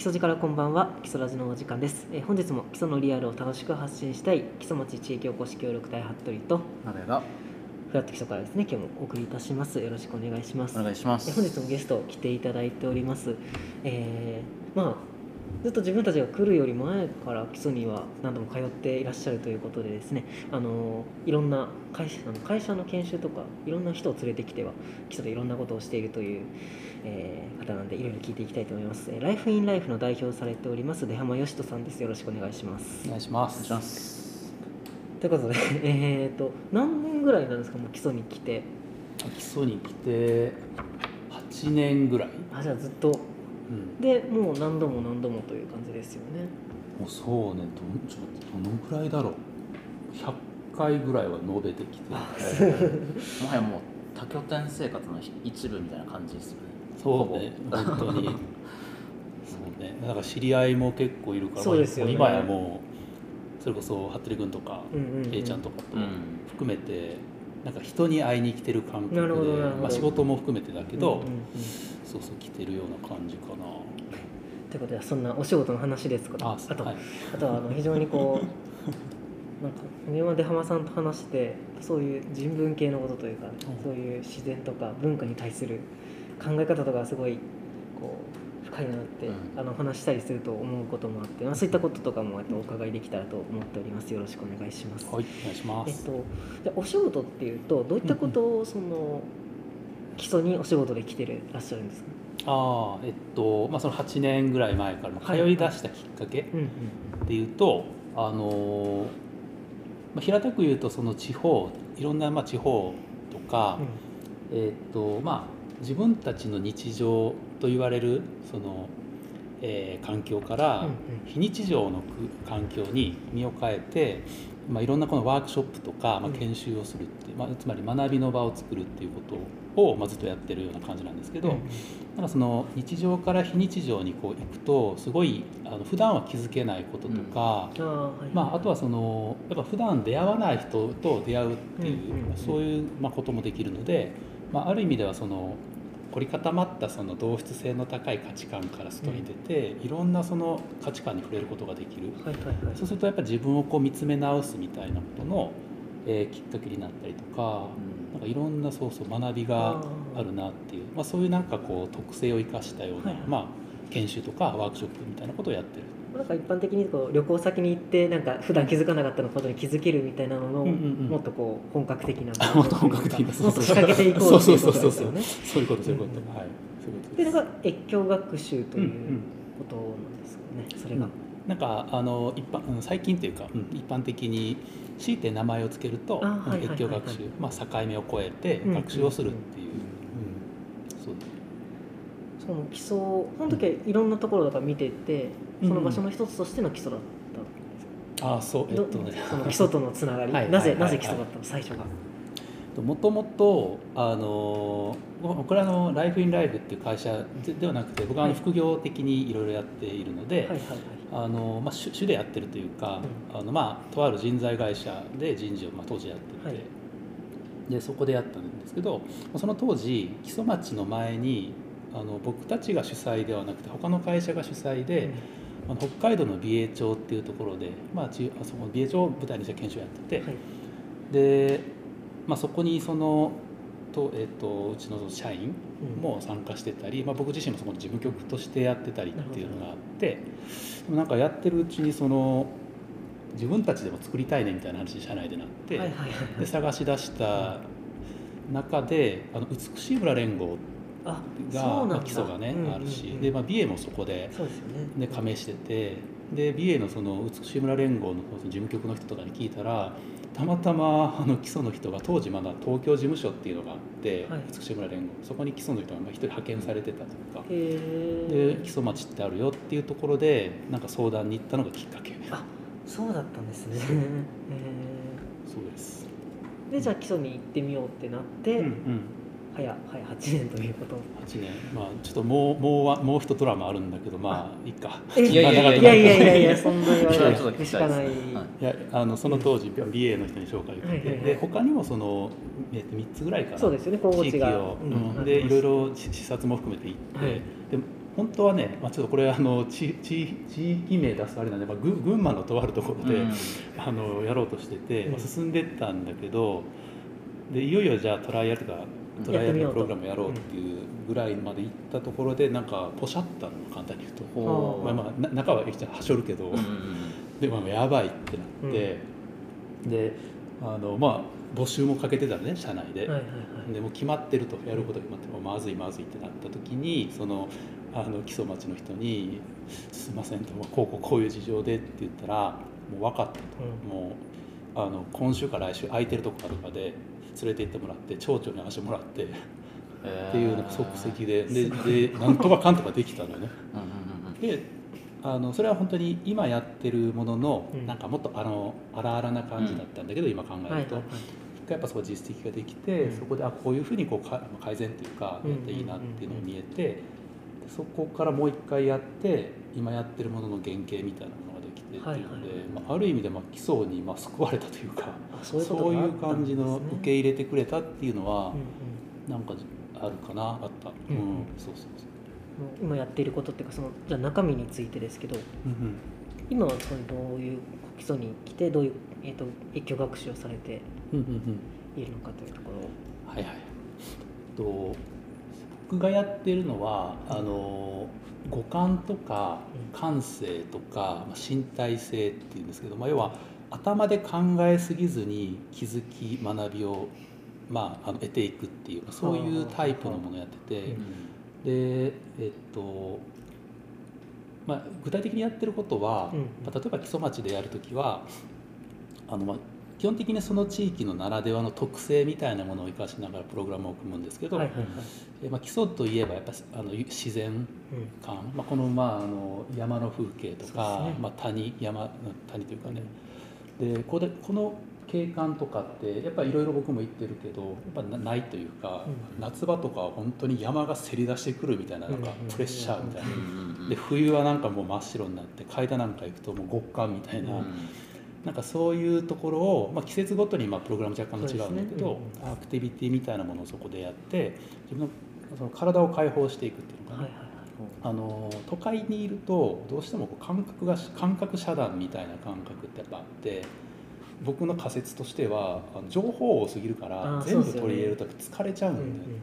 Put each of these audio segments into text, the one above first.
基礎からこんばんは基礎ラジのお時間です、えー本日も基礎のリアルを楽しく発信したい基礎町地域おこし協力隊服部となれがフラット基礎からですね今日もお送りいたします。よろしくお願いします。お願いしまえす本日もゲスト来ていただいております。えーまあずっと自分たちが来るより前から基礎には何度も通っていらっしゃるということでですねあのいろんな会社あの会社の研修とかいろんな人を連れてきては基礎でいろんなことをしているという、えー方なんでいろいろ聞いていきたいと思います、えーライフインライフの代表をされております出浜義人さんです。よろしくお願いします。お願いします。ということで えーと何年ぐらいなんですか？もう基礎に来て。基礎に来て8年ぐらい、あじゃあずっとうん、でもう何度も何度もという感じですよね。もうそうねどんちょっとどのくらいだろう。100回ぐらいは述べてきて。もはやもう多拠点生活の一部みたいな感じですよね。そうね本当に。そうね。だから知り合いも結構いるからそうですよね。今やもうそれこそ服部君とかうんうんうん。A ちゃんとかとうん。含めてなんか人に会いに来てる感覚でまあ、仕事も含めてだけど、うんうんうん。そうそう来てるような感じかな。ということでそんなお仕事の話ですか？らああと、はい。あとはあの非常にこう なんか今出浜さんと話してそういう人文系のことというか、そういう自然とか文化に対する考え方とかすごいこう深いなって、うん。あの話したりすると思うこともあって、まあ、そういったこととかもえっとお伺いできたらと思っております。よろしくお願いします。はいお願いします、えっと、でお仕事っていうとどういったことをその基礎にお仕事で来てらっしゃるんですか、ああえっとまあその8年ぐらい前から通い出したきっかけうんうん。っていうと、あのまあ、平たく言うとその地方いろんなまあ地方とか、えっとまあ自分たちの日常と言われるその、えー環境からうんうん。非日常のく環境に身を変えて、まあ、いろんなこのワークショップとか、まあ、うん。研修をするってまあ、つまり学びの場を作るっていうことを、まあ、ずっとやってるような感じなんですけど、うんうん。なんかその日常から非日常にこう行くとすごいあの普段は気づけないこととか、あーはいまあ、あとはそのやっぱ普段出会わない人と出会うっていう、そういうまあこともできるので、まあ、ある意味ではその凝り固まったその同質性の高い価値観から外に出て、いろんなその価値観に触れることができる。はいはいはい。そうするとやっぱ自分をこう見つめ直すみたいなことの、えーきっかけになったりとか、なんかいろんなそうそう学びがあるなっていう、まあ、そういうなんかこう特性を生かしたような、はいはい。まあ、研修とかワークショップみたいなことをやってる。なんか一般的にこう旅行先に行ってなんか普段気づかなかったことに気づけるみたいなのの、うんうんうん。もっとこう本格的な。あもっと本格的な。もっと仕掛けていこうっていうことですよね。そういうことそういうこと、うんはい。でです。それが越境学習といううんうんことなんですよね。それが、なんかあの一般うん最近というか、うん。一般的に強いて名前を付けると越境学習、まあ、境目を越えてうん学習をするっていう、うん。そう。その基礎その時はいろんなところとか見てて、うんその場所の一つとしての基礎だったんですか。ああそうえっどとね。その基礎とのつながり、なぜないぜ基礎だったの最初が。もともとあの僕らのライフインライフっていう会社でではなくて僕はあのはい。副業的にいろいろやっているので。あのまあ、主主でやってるというか、あのまあ、とある人材会社で人事をまあ当時やってて、はい。でそこでやったんですけどその当時木曽町の前にあの僕たちが主催ではなくて他の会社が主催で、あの北海道の美瑛町っていうところで、まあ、ちあそこ美瑛町を舞台にした研修をやってて、はい。で、まあ、そこにそのと、えっとうちの社員うん。も参加してたり、まあ、僕自身もそこの事務局としてやってたりっていうのがあってでもなんかやってるうちにその自分たちでも作りたいねみたいな話に社内でなって、で探し出した中であの美しい村連合あそうがまあ基礎がね、あるし。で、まあ、美瑛もそこでそうですよね。で加盟してて。で美瑛のその美しい村連合の事務局の人とかに聞いたらたまたまあの基礎の人が当時まだ東京事務所っていうのがあって、はい。美しい村連合。そこに基礎の人がまあ一人派遣されてたというか。へで基礎町ってあるよっていうところでなんか相談に行ったのがきっかけ。あそうだったんですね。へそうです、ーでじゃあ基礎に行ってみようってなって、うんうん、早早8年ということ。8年。まあちょっともうもうわもう一ドラマあるんだけどまあいいか。えいやいやいやいや。いやいやいやそんな言わ れちょっと聞きたいしかない。はい。いやあのその当時美瑛の人に紹介を受けて、はいはいはい。で他にもその、えっと3つぐらいかな。そうですよね候補地が。を、うん。うん。でいろいろ視視察も含めて行って、はい。で本当はね、まあ、ちょっとこれあの地地地域名出すあれなんで、まあ、ぐ群馬のとあるところで、うん。あのやろうとしてて、うん。まあ、進んでったんだけどでいよいよじゃあトライアルとかトライアルのプログラムやろうっていうぐらいまで行ったところでなんかポシャったの簡単に言うと、ほまあ、まあな中ははしょるけど、でもやばいってなって、であのまあ募集もかけてたのね社内で。はいはいはい。でもう決まってると。やることが決まってもうまずいまずいってなった時にそのあの基礎町の人に「すいません」と「こうこうこういう事情で」って言ったら「もう分かった」と、うん。もうあの今週から来週空いてるとこかとかで連れて行ってもらって町長に話してもらってっていうのが即席で。ででなんとかかんとかできたのよね。うんうんうんであのそれは本当に今やってるものの、うん。なんかもっとあの荒々な感じだったんだけど、今考えると。はいはいやっぱそこ実績ができて、うん。そこであこういうふうにこうか改善っていうかうんやっていいなっていうのが見えて、でそこからもう一回やって今やってるものの原型みたいなもっていうので、はいはいまあ、ある意味でまあ基礎にまあ救われたというかあそういう感じの受け入れてくれたっていうのはうんうん。なんかあるかなあった、うんうん。そうそうそう、今やっていることっていうかそのじゃあ中身についてですけどうん今はそのどういう基礎に来てどういう、えー、と越境学習をされてうんうんうん。うんいるのかというところを。はいはい。と僕がやってるのはあの五感とかうん。感性とか、まあ、身体性っていうんですけど、まあ、要は頭で考えすぎずに気づき学びを、まあ、あの得ていくっていうそういうタイプのものをやってて、でえっとまあ、具体的にやってることは、うん。まあ例えば木曽町でやるときはあの、まあ、基本的にその地域のならではの特性みたいなものを生かしながらプログラムを組むんですけど、はいはいはい。えまあ、基礎といえばやっぱあの自然うん感、まあ、この,、まあ、あの山の風景とか、ね。まあ、谷山谷というかね。でここでこの景観とかってやっぱりいろいろ僕も言ってるけどやっぱなないというか、うん。夏場とかは本当に山がせり出してくるみたいななんかうん。プレッシャーみたいな。うん。うんうん。で冬はなんかもう真っ白になって階段なんか行くともう極寒みたいな、うんなんかそういうところを、まあ、季節ごとにまあプログラム若干の違うんだけそうですね。ど、アクティビティみたいなものをそこでやって自分のその体を解放していくっていうのかな、はいはいはい。あの都会にいるとどうしてもこう感覚が感覚遮断みたいな感覚ってやっぱあって僕の仮説としてはあの情報多すぎるから全部取り入れると疲れちゃうんうんだよね。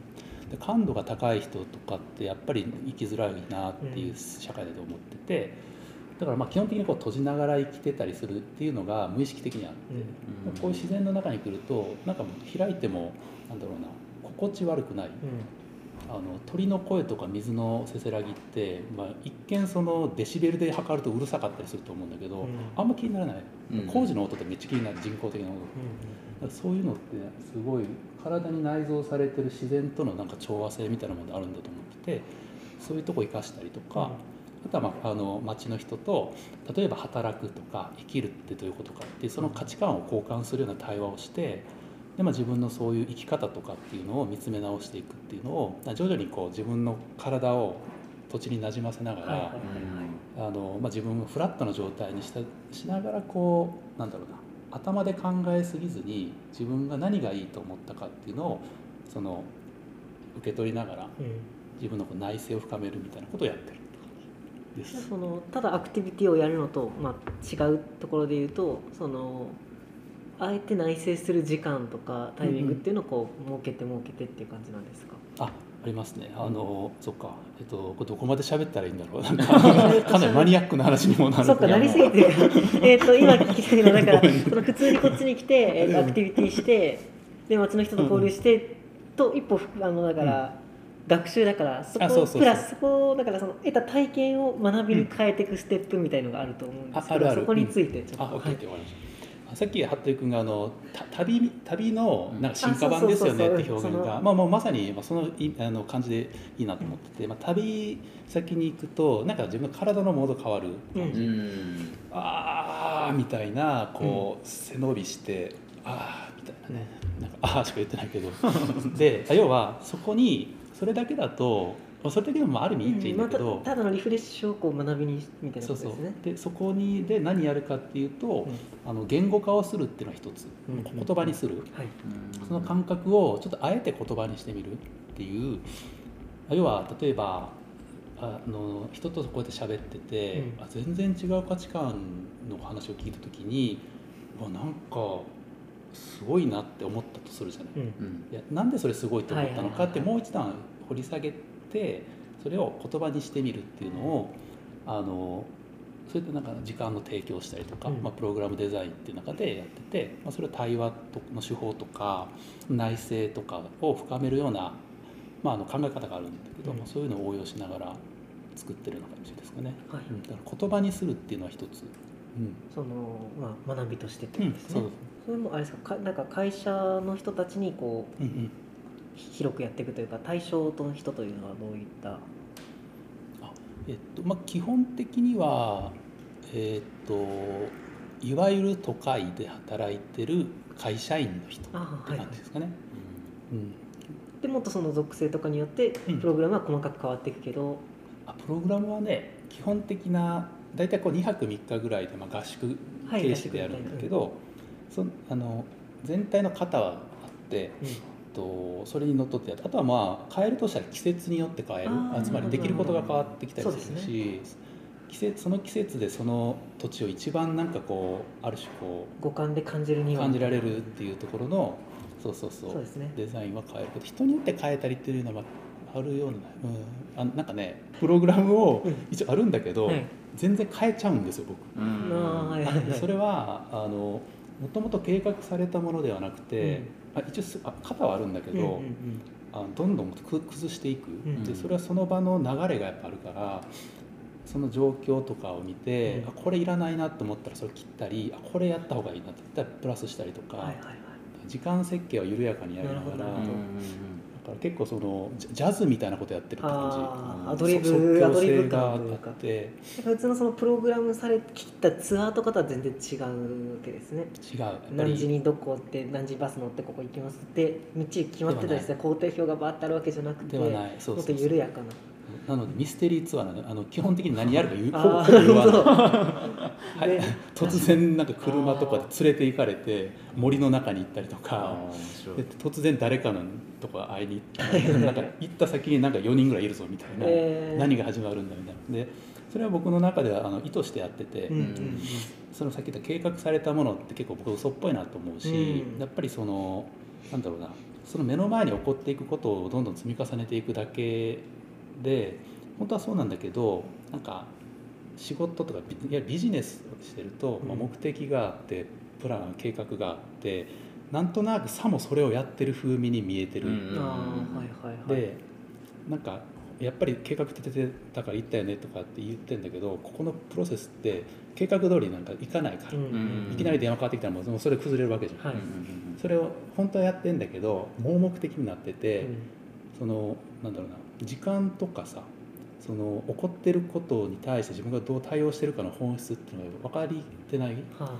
で感度が高い人とかってやっぱり生きづらいなっていう社会だと思っててだからまあ基本的にこう閉じながら生きてたりするっていうのが無意識的にあって、うん。うんこういう自然の中に来るとなんか開いてもなんだろうな心地悪くない。うん。あの鳥の声とか水のせせらぎって、まあ、一見そのデシベルで測るとうるさかったりすると思うんだけど、うん。あんま気にならない、うん。工事の音ってめっちゃ気になる人工的な音だからそういうのってすごい体に内蔵されてる自然とのなんか調和性みたいなものがあるんだと思っててそういうとこ生かしたりとか、あとは、まあ、あの町の人と例えば働くとか生きるってどういうことかっていうその価値観を交換するような対話をしてで、まあ、自分のそういう生き方とかっていうのを見つめ直していくっていうのを徐々にこう自分の体を土地になじませながら、はい。はいあのまあ、自分をフラットな状態にしたしながらこうなんだろうな頭で考えすぎずに自分が何がいいと思ったかっていうのをその受け取りながら自分のこう内省を深めるみたいなことをやってるです。そのただアクティビティをやるのと、まあ、違うところで言うとそのあえて内省する時間とかタイミングっていうのをこう設けて設けてっていう感じなんですか、あありますね。あの、そっか。えっと、これどこまで喋ったらいいんだろう。なんか、かなりマニアックな話にもなるそっかなりすぎて えっと今聞きたいのはだからその普通にこっちに来て、えーとアクティビティしてで街の人と交流して、と一歩ふあのだから、学習だからそこあそうそうそう。プラスそこだからその得た体験を学びに変えていくステップみたいのがあると思うんですけど、ああるある。そこについてちょっと、あ、オッケー、はいわかりました。あさっき服部君があのた旅旅のなんか進化版ですよねって表現が。まあもうまさにまあそのいあの感じでいいなと思ってて、まあ旅先に行くとなんか自分の体のモード変わる、うんうん。あーみたいなこう、背伸びしてあーみたいなね。なんかあーしか言ってないけど。で要はそこにそれだけだとまあそれだけでもある意味いいっちゃいいんだけど、まあたただのリフレッシュをこう学びにみたいなそうそうことですね。でそこにで何やるかっていうと、うん。あの言語化をするっていうのは一つ、うん。言葉にする。はい。その感覚をちょっとあえて言葉にしてみるっていう要は例えばあの人とこうやって喋ってて、うん。あ全然違う価値観の話を聞いた時にうわなんかすごいなって思ったとするじゃない。うん。うん。いやなんでそれすごいと思ったのかってもう一段掘り下げてそれを言葉にしてみるっていうのをあのそれでなんか時間の提供したりとか、うん。まあ、プログラムデザインっていう中でやってて、まあ、それを対話との手法とか内政とかを深めるような、まあ、あの考え方があるんだけど、うん。まあそういうのを応用しながら作ってるような感じですかね。はい。うん。だから言葉にするっていうのは一つ、うん。その、まあ、学びとしてってうんことですね、そうそれもあれですかかなんか会社の人たちにこううんうん広くやっていくというか対象の人というのはどういった？えっとまあ、基本的には、えっといわゆる都会で働いてる会社員の人って感じですかね。うん。でもっとその属性とかによってうん。プログラムは細かく変わっていくけど、あプログラムはね基本的な大体こう2泊3日ぐらいで、まあ、合宿はい形式でやるんだけど、そあの全体の型はあって、うんとそれにのっとってあとはまあ変えるとしたら季節によって変える。あーあつまりできることが変わってきたりするし、季節その季節でその土地を一番なんかこうある種こ五感で感じるに感じられるっていうところのそうそうそうそうですね。デザインは変えるけど人によって変えたりっていうのはあるような、うん、あなんかねプログラムをうん。一応あるんだけど、はい。全然変えちゃうんですよ僕。うん。それはあのもともと計画されたものではなくて、あ一応すあ型はあるんだけど、うんうんうん。あどんどんく崩していく、んでそれはその場の流れがやっぱあるからその状況とかを見て、うん。あこれいらないなと思ったらそれ切ったりあこれやった方がいいなって言ったらプラスしたりとか、はいはいはい。時間設計は緩やかにやりながらから結構そのジャズみたいなことやってるって感じ。アドリブアドリブ性があ感というか。って普通のそのプログラムされ切ったツアーとかとは全然違うわけですね。違う。何時りにどこって何時バス乗ってここ行きますって道決まってたりして工程表がバーってあるわけじゃなくてではない。そう。もっと緩やかななのでミステリーツアーなのであの基本的に何やるか言うあほほぼ言わない。はい。で、突然なんか車とかで連れて行かれて森の中に行ったりとか。突然誰かのとか会いに行って なんか行った先になんか4人ぐらいいるぞみたいな、えー。何が始まるんだみたいな。でそれは僕の中ではあの意図してやってて、うんうんうん。そのさっき言った計画されたものって結構僕嘘っぽいなと思うし、うん。やっぱりそのなんだろうなその目の前に起こっていくことをどんどん積み重ねていくだけで本当はそうなんだけどなんか仕事とかビいやビジネスをしてると、まあ、うん目的があってプラン計画があってなんとなくさもそれをやってる風味に見えてる、うんああはいはいはい。でなんかやっぱり計画立ててたから行ったよねとかって言ってんだけどここのプロセスって計画通りなんかいかないから、うんうんいきなり電話かかってきたらもうもうそれ崩れるわけじゃん、はい。それを本当はやってんだけど盲目的になってて、うん。そのなんだろうな時間とかさその起こってることに対して自分がどう対応してるかの本質っていうのが分かりてない？はあは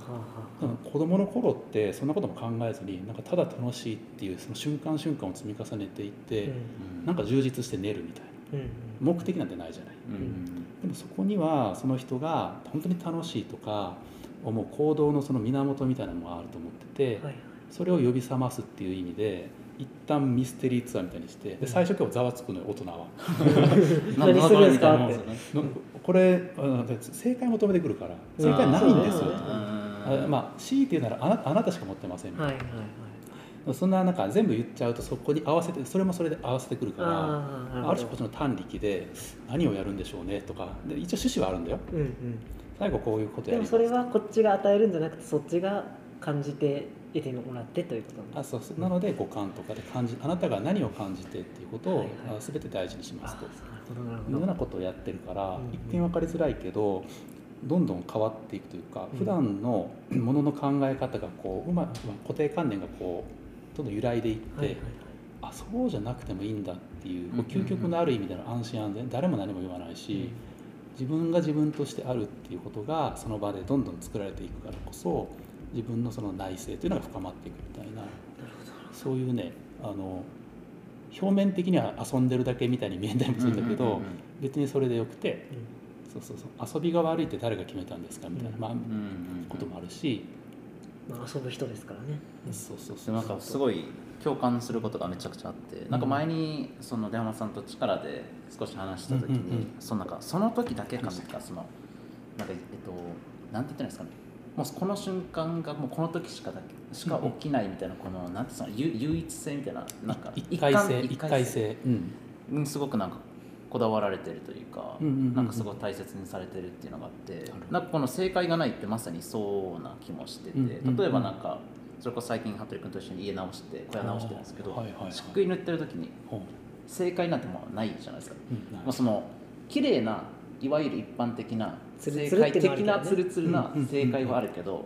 あはなんか子供の頃ってそんなことも考えずになんかただ楽しいっていうその瞬間瞬間を積み重ねていって、あうん。なんか充実して寝るみたいな。うんうん。目的なんてないじゃない。うんでもそこにはその人が本当に楽しいとか思う行動のその源みたいなのがあると思ってて、はいはい。それを呼び覚ますっていう意味で一旦ミステリーツアーみたいにしてで最初今日ざわつくのよ大人は。何するんですか？ってこれあの正解求めてくるから正解ないんですよ。ああまあ強いて言うならあなあなたしか持ってません、はいはいはい。そんななんか全部言っちゃうとそこに合わせてそれもそれで合わせてくるからある種こっちの単力で何をやるんでしょうねとかで一応趣旨はあるんだよ。うんうん。最後こういうことやります。でもそれはこっちが与えるんじゃなくてそっちが感じて得てもらってということあそうそう。なので五感とかで感じあなたが何を感じてっていうことを、はいはい。あ全て大事にしますと。いうようなことをやってるから、うん一見分かりづらいけどどんどん変わっていくというか、うん。普段のものの考え方がこううまく固定観念がこうどんどん揺らいでいって、はいはいあそうじゃなくてもいいんだっていうこううん。究極のある意味での安心安全誰も何も言わないし、自分が自分としてあるっていうことがその場でどんどん作られていくからこそ自分のその内省というのが深まっていくみたいな。そういうねあの表面的には遊んでるだけみたいに見えたりもするんだけど、別にそれでよくてそうそうそう遊びが悪いって誰が決めたんですかみたいな、うんまあこともあるし、まあ遊ぶ人ですからね。そうそうでそう。もなんかすごい共感することがめちゃくちゃあってなんか前にその出浜さんと力で少し話した時に、そのなんかその時だけかみたいなそのなんかえっとなんて言ったらいいんですかねもうこの瞬間がもうこの時しかだけしか起きないみたいなこのなんていうのゆ唯一性みたいななんか一回性一一回性。うん。にすごくなんかこだわられてるというか、なんかすごい大切にされてるっていうのがあってなんかこの正解がないってまさにそうな気もしてて、例えばなんかそれこそ最近服部君と一緒に家直して小屋直してるんですけど、漆喰塗ってる時に正解なんてもうないじゃないですか、うんない。もうその綺麗ないわゆる一般的な正解的なツルツルな正解はあるけど。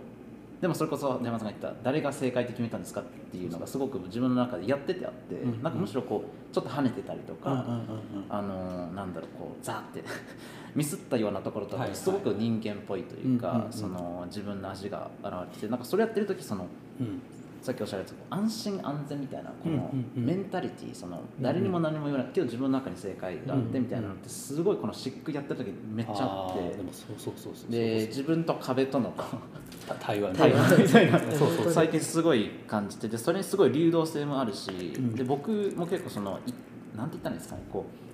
でもそれこそ山さんが言った誰が正解って決めたんですかっていうのがすごく自分の中でやっててあって、うんうんなんかむしろこうちょっと跳ねてたりとか、うんうんうんうん。あのーなんだろうこうザーって ミスったようなところとはいはいかすごく人間っぽいというか、うんうんうんその自分の味が現れててなんかそれやってる時そのうんさっきおっしゃられた安心安全みたいなこのメンタリティーその誰にも何も言わないけど自分の中に正解があってみたいなのってすごいこの漆喰やってる時めっちゃあってで自分と壁との 対話みたいな最近すごい感じててそれにすごい流動性もあるし、ん。で僕も結構そのいなんて言ったんですかねこう、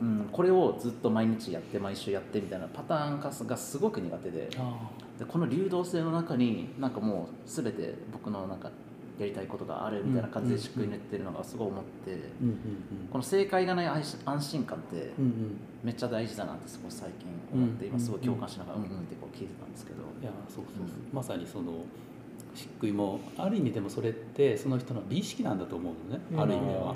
うん、これをずっと毎日やって毎週やってみたいなパターン化がすごく苦手で。あでこの流動性の中になんかもう全て僕のなんかやりたいことがあるみたいな感じでしっくり練ってるのがすごい思って、ーうんうん。この正解がない安心感ってうんうん。めっちゃ大事だなってすごい最近思って、うん今すごい共感しながらうんうんってこう聞いてたんですけど。いやそうそうそう、うんまさにその漆喰もある意味でもそれってその人の美意識なんだと思うのね、うんある意味では。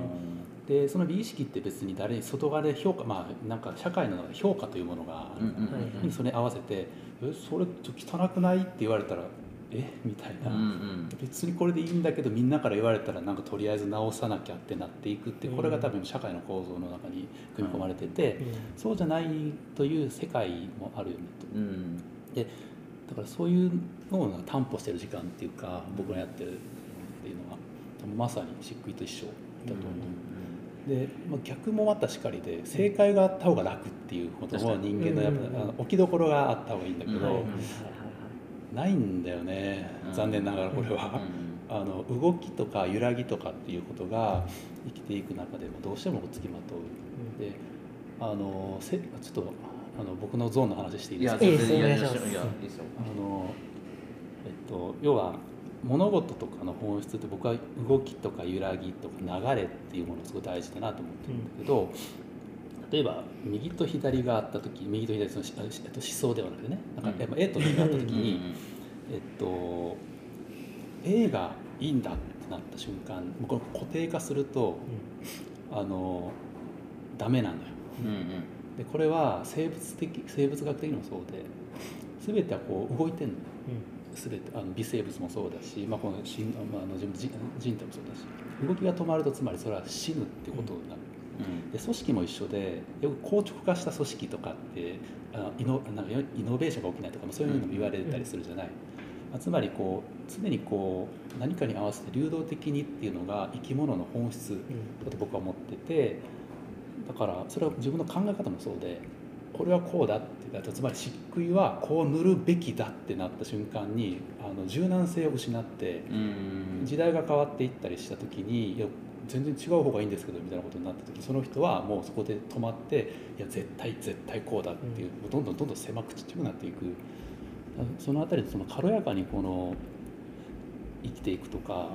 でその美意識って別に誰に外側で評価まあなんか社会の評価というものがある、うんうんうんはいにそれに合わせて「えそれちょっと汚くない?」って言われたら「え？みたいな、うんうん。別にこれでいいんだけどみんなから言われたらなんかとりあえず直さなきゃってなっていくってこれが多分社会の構造の中に組み込まれてて、そうじゃないという世界もあるよねと。うん。でだからそういうのを担保してる時間っていうか僕がやってるっていうのはまさに漆喰と一緒だと思う。で、まあ、逆もまたしかりで正解があった方が楽っていうことも人間のやっぱ、置きどころがあった方がいいんだけど、うんはいはいはいないんだよね残念ながらこれは。あの動きとか揺らぎとかっていうことが生きていく中でもどうしてもつきまとう。であのせちょっとあの僕のゾーンの話していいですか？いいです全然いやいやお願いします。いやいいですよ。あのえっと要は物事とかの本質って僕は動きとか揺らぎとか流れっていうものがすごい大事だなと思ってるんだけど、例えば右と左があった時右と左そのしあえっと思想ではなくてねなんかうん。やっぱ A と B があった時うんに、えっと A がいいんだってなった瞬間これ固定化するとあのダメなのよ。うんうん。でこれは生物的生物学的にもそうで全てはこう動いてんのよ。全てあの微生物もそうだし、まあ、このしん、まあ、あの人人人体もそうだし動きが止まるとつまりそれは死ぬってことになる、うん。で組織も一緒でよく硬直化した組織とかってあイノなんかイノベーションが起きないとかもそういうのも言われたりするじゃない、まあ、つまりこう常にこう何かに合わせて流動的にっていうのが生き物の本質だと僕は思っててだからそれは自分の考え方もそうでこれはこうだってつまり漆喰はこう塗るべきだってなった瞬間にあの柔軟性を失ってうん。時代が変わっていったりした時にいや全然違う方がいいんですけどみたいなことになった時その人はもうそこで止まっていや絶対絶対こうだっていう、もうどんどんどんどん狭くちっちゃくなっていく。そのあたりでその軽やかにこの生きていくとか、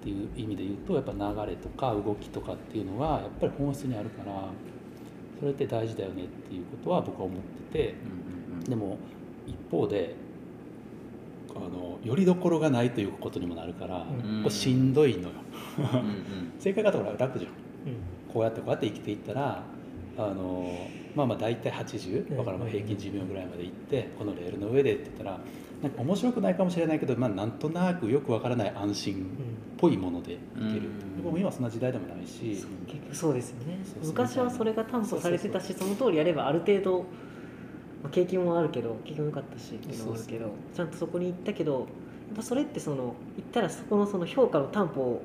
っていう意味で言うとやっぱ流れとか動きとかっていうのがやっぱり本質にあるからそれって大事だよねっていうことは僕は思っててうんうんでも一方であのよりどころがないということにもなるから、うん。これしんどいのよ。うんうん。正解方が楽じゃん。こうやってこうやって生きていったらあのまあまあ大体80うん。だからまあ平均寿命ぐらいまで行ってこのレールの上でって言ったらなんか面白くないかもしれないけど、まあ、なんとなくよくわからない安心っぽいものでいける、うん。でも今そんな時代でもないし、結局そうですよね。そうそう。昔はそれが担保されてたしその通りやればある程度、まあ、景気もあるけど景気も良かったしっていうのもあるけどちゃんとそこに行ったけどやっぱそれってその行ったらそこのその評価の担保を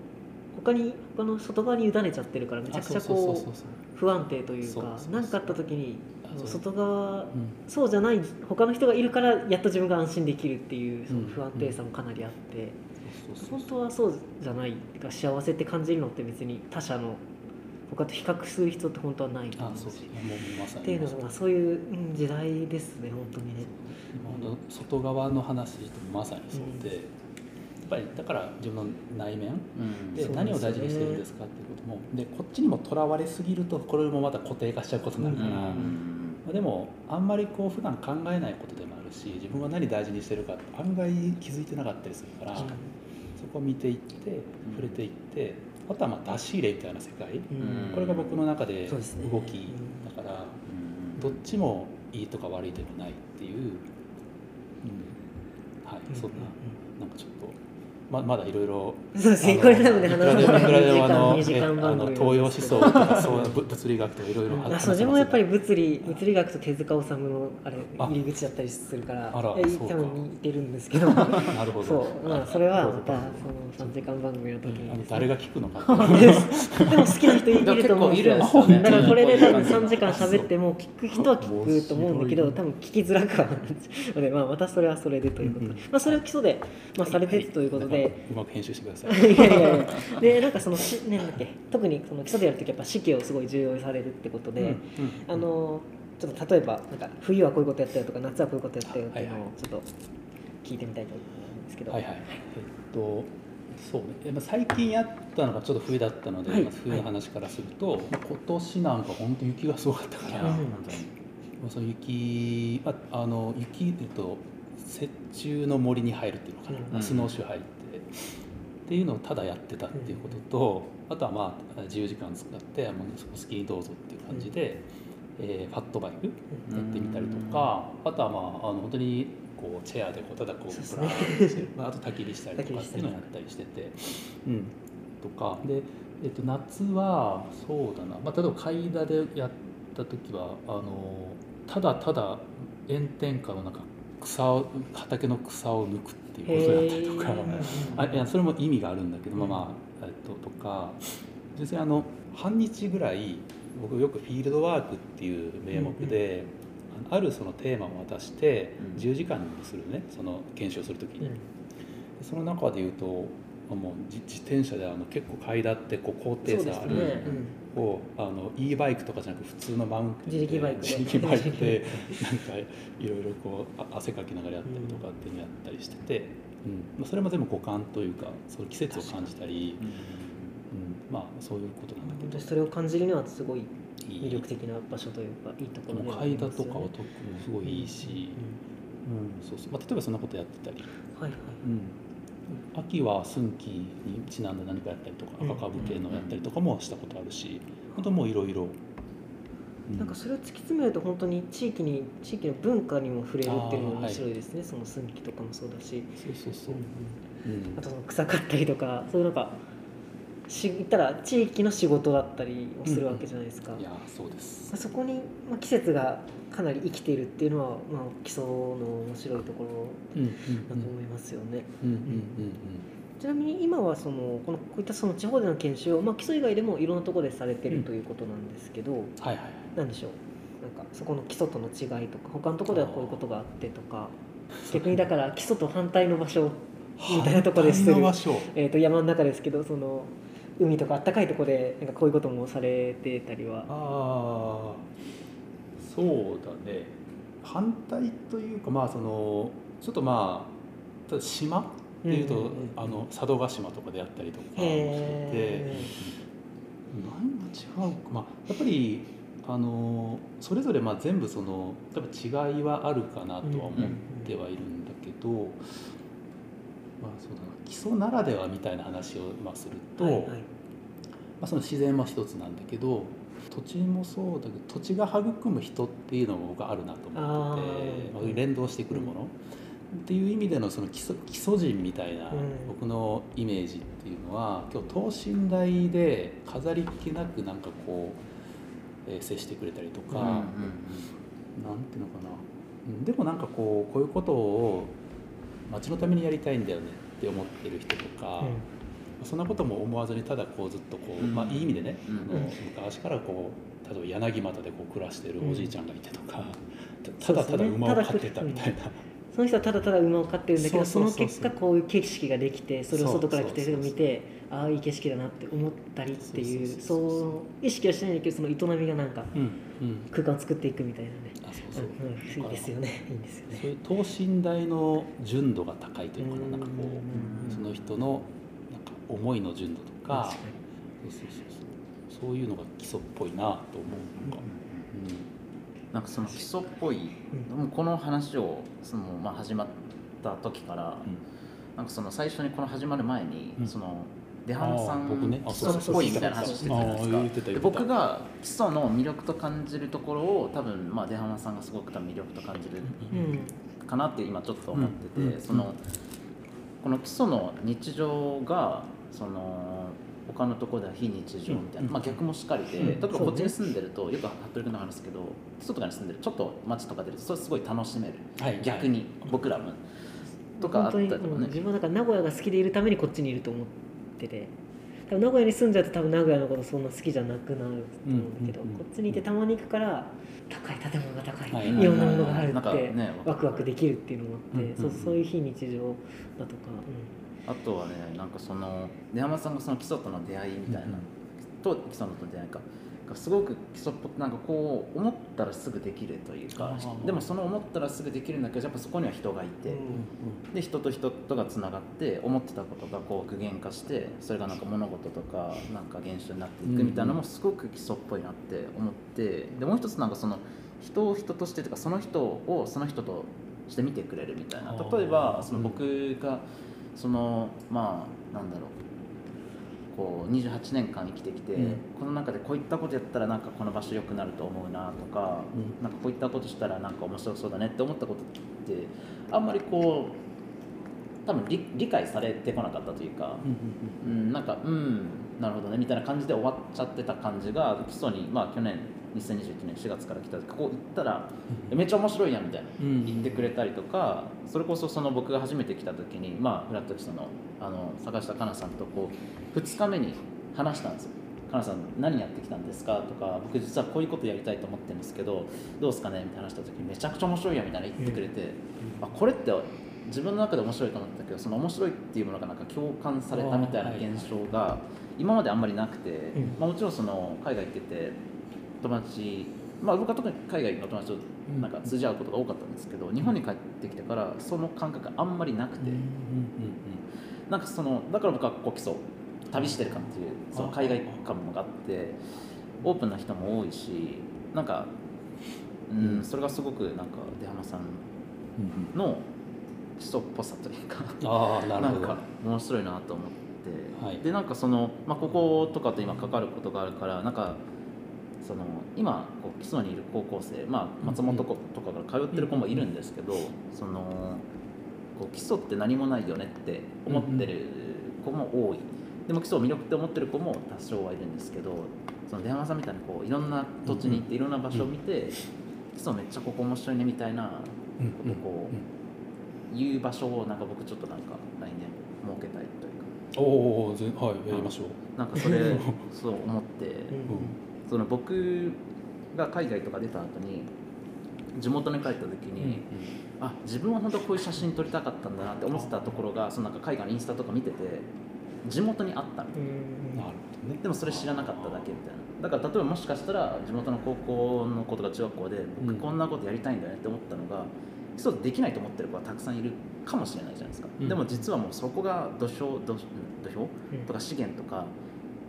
他に他の外側に委ねちゃってるからめちゃくちゃこそう不安定というかそうそうそう何かあった時に外側うん。そうじゃない他の人がいるからやっと自分が安心できるっていうそのうん。不安定さもかなりあって、本当はそうじゃない。てか幸せって感じるのって別に他者の他と比較する必要って本当はない。と思あうんですよそう。ですねもうまさに。っていうのがまあそういううん時代ですね本当にね。外側の話とまさにそうで、やっぱりだから自分の内面うん。で何を大事にしてるんですかっていうことも。でこっちにもとらわれすぎるとこれもまた固定化しちゃうことになるから、うん。まあでもあんまりこう普段考えないことでもあるし自分は何大事にしてるかって案外気づいてなかったりするから、そこを見ていって触れていってあとはまあ出し入れみたいな世界、うん。これが僕の中で動きだから、どっちもいいとか悪いでもないっていう、うん。はい、そんななんかちょっとままだいろいろそうですね。これ多分ねいくらでもいくらでもあの2時間えあ番組の東洋思想とかそうぶ物理学とかいろいろあ そう自分もやっぱり物理物理学と手塚治虫のあれあ入り口だったりするからあらえそうか。多分似てるんですけど。なるほど。そうまあそれはまたその3時間番組の時うんあのに誰が聞くのかでも好きな人いると思うんですよでも結構いるんですよね。だから これで多分3時間喋っても聞く人は聞くと思うんだけど多分聞きづらくはなっちゃうのでまあまたそれはそれでということ。でうんうん。まあそれを基礎でまあされてるということでうまく編集してください。いやいやいや。でなんかそのしねなんだっけ？特にその基礎でやるときやっぱ四季をすごい重要にされるってことで、うんうん。あのちょっと例えばなんか冬はこういうことやったよとか夏はこういうことやったよっていうのをはいはいちょっと聞いてみたいと思うんですけど、はいはい。えっと、そうね。最近やったのがちょっと冬だったので、はい。まあ冬の話からすると、まあ今年なんか本当雪がすごかったから、いやまうん。本当にあその雪、まあ、あの雪えっと雪中の森に入るっていうのかな、うん。まあスノーシュー入って。っていうのをただやってたっていうことと、あとはまあ自由時間使ってもうお好きにどうぞっていう感じで、えーファットバイクやってみたりとか、あとはまああの本当にこうチェアでこうただこうブラーして、まあ、あと焚き火したりとかっていうのをやったりしてて、うん、とかで、えっと、夏はそうだな、まあ、例えば開田でやった時はあのただただ炎天下の中草を畑の草を抜くっていうことをやったりとか。あいやそれも意味があるんだけど、まあまあえっととか。実際あの半日ぐらい僕よくフィールドワークっていう名目で、あのあるそのテーマを渡してうん。10時間にするねその研修をする時に、うん。その中でいうともう自自転車であの結構階段ってこう高低差ある、すね、をあの e バイクとかじゃなく普通のマウンテンで自力バイク。で自力バイクでなんかいろいろこうあ汗かきながらやったりとかっていうのやったりしてて、うん。まあ、それも全部五感というかそういう季節を感じたり、うん。まあそういうことなんだけど。それを感じるにはすごいいい。魅力的な場所というかいいところで階段とかは特にすごいいいし、うん。そうそう。まあ、例えばそんなことやってたり、はいはい。うん、秋は寸気にちなんだ何かやったりとかうん。赤株系のやったりとかもしたことあるし本当もういろいろ。うなんかそれを突き詰めると本当に地域に地域の文化にも触れるっていうのも面白いですね、その寸気とかもそうだし、そうそうそう、うん。あとその草刈ったりとかそういうなんかし言ったら地域の仕事だったりをするわけじゃないですか、いやそうです。まあそこに、まあ、季節がかなり生きているっていうのは、まあ、基礎の面白いところうんうんだと思いますよね、うんうんうんちなみに今はそのこのこういったその地方での研修を、まあ、基礎以外でもいろんなところでされてるということなんですけど、うんはいはい。なんでしょう？なんかそこの基礎との違いとか他のところではこういうことがあってとか逆にだから基礎と反対の場所みたいなとこでするえー、と山の中ですけどその海とかあったかいところでなんかこういうこともされてたりは。ああそうだね。反対というかまあそのちょっとまあただ島っていうと、うんうんうん。あの佐渡島とかでやったりとかしてて。へ何が違うか。まあやっぱりあのそれぞれまあ全部その多分違いはあるかなとは思ってはいるんだけど、まあそうだな基礎ならではみたいな話をまあすると、はいはい。まあ、その自然も一つなんだけど土地もそうだけど土地が育む人っていうのも僕はあるなと思っててあー。まあ、連動してくるもの、っていう意味でのその基礎基礎人みたいなうん。僕のイメージっていうのは今日等身大で飾り気なくなんかこう、えー接してくれたりとか、うんうん。なんていうのかな、うんでもなんかこうこういうことを町のためにやりたいんだよねって思ってる人とか、そんなことも思わずにただこうずっとこう、うん。まあいい意味でね、うん。あの昔からこう例えば柳俣でこう暮らしてるおじいちゃんがいてとか、うん。ただただ馬を飼ってたみたいな、その人はただただ馬を飼ってるんだけどそそうそうそうの結果こういう景色ができてそれを外から来てる人が見そうてああいい景色だなって思ったりっていうそう意識はしてないんだけどその営みがなんか空間を作っていくみたいなね。あそうそう。うんうん。いいですよね。いいんですよね。そういう等身大の純度が高いというかな。なんかこうんうその人のなんか思いの純度とか。そうそうそうそう。そういうのが基礎っぽいなと思うなんか、なんかその基礎っぽい、もうこの話をその、まあ、始まった時から、なんかその最初にこの始まる前に、うん。その出浜さんっぽいみたいな話してたじゃないですか。僕が基礎の魅力と感じるところを多分まあ出浜さんがすごく多分魅力と感じるうんかなって今ちょっと思ってて、うん。うん。そのこの基礎の日常がその他のところでは非日常みたいな、うん。まあ、逆もしっかりで、うん。例えばこっちに住んでるとよく服部君の話ですけど基礎とかに住んでるちょっと街とか出るとそれすごい楽しめる。はい逆に僕らも。とかあったりとかね。自分はだから名古屋が好きでいるためにこっちにいると思ってて多分名古屋に住んじゃうと多分名古屋のことそんな好きじゃなくなると思うんだけど、こっちにいてたまに行くから高い建物が高い、はい。いろんなものがあるって、ねワクワクできるっていうのもあって、そうそういう非日常だとか、あとはねなんかその出山さんがその基礎との出会いみたいな、うんと基礎のと出会いか。がすごく基礎っぽくなんかこう思ったらすぐできるというかでもその思ったらすぐできるんだけどやっぱそこには人がいて、うんで人と人とがつながって思ってたことがこう具現化してそれがなんか物事とかなんか現象になっていくみたいなのもすごく基礎っぽいなって思ってでもう一つなんかその人を人としてとかその人をその人として見てくれるみたいな。例えばその僕がそのまあなんだろうこう28年間生きてきて、うん。この中でこういったことやったらなんかこの場所良くなると思うなとか、うん。なんかこういったことしたらなんか面白そうだねって思ったことってあんまりこう多分理理解されてこなかったというか、うんうん。うん、なんかうんなるほどねみたいな感じで終わっちゃってた感じが基礎にまあ去年2021年4月から来た時ここ行ったらうん。めっちゃ面白いやんみたいなうん。言ってくれたりとかそれこそその僕が初めて来た時にまあフラット基礎のあの坂下香奈さんとこう2日目に話したんですよ。かなさん何やってきたんですかとか僕実はこういうことやりたいと思ってるんですけどどうですかねみたいな話した時にめちゃくちゃ面白いやみたいな言ってくれて、あこれって自分の中で面白いと思ってたけどその面白いっていうものがなんか共感されたみたいな現象が今まであんまりなくて、うん。まあ、もちろんその海外行ってて友達まあ僕は特に海外の友達となんか通じ合うことが多かったんですけど日本に帰ってきてからその感覚があんまりなくて、なんかそのだから僕はこう基礎旅してる感ってい。うその海外感もあってオープンな人も多いしなんか、うんうん。それがすごくなんか出浜さんの基礎っぽさというかああなるほど。なんか面白いなと思って、はい。でなんかその、まあ、こことかと今関わることがあるからなんかその今こう基礎にいる高校生、まあ、松本子とかから通ってる子もいるんですけど、そのこう基礎って何もないよねって思ってる子も多い、でも基礎を魅力って思ってる子も多少はいるんですけどその電話さんみたいにこういろんな土地に行っていろんな場所を見て、基礎めっちゃここ面白いねみたいなうんことをこう言う場所をなんか僕ちょっとなんか来年設けたいというか。おおぜはいやりましょう。なんかそれそう思って。うんその僕が海外とか出た後に地元に帰った時に、あ自分は本当こういう写真撮りたかったんだなって思ってたところがそのなんか海外のインスタとか見てて地元にあったみたいなでもそれ知らなかっただけみたいな。だから例えばもしかしたら地元の高校の子とか中学校でうん。僕こんなことやりたいんだよねって思ったのがそうできないと思ってる子がたくさんいるかもしれないじゃないですか、うん。でも実はもうそこが土俵土土俵うん。とか資源とか、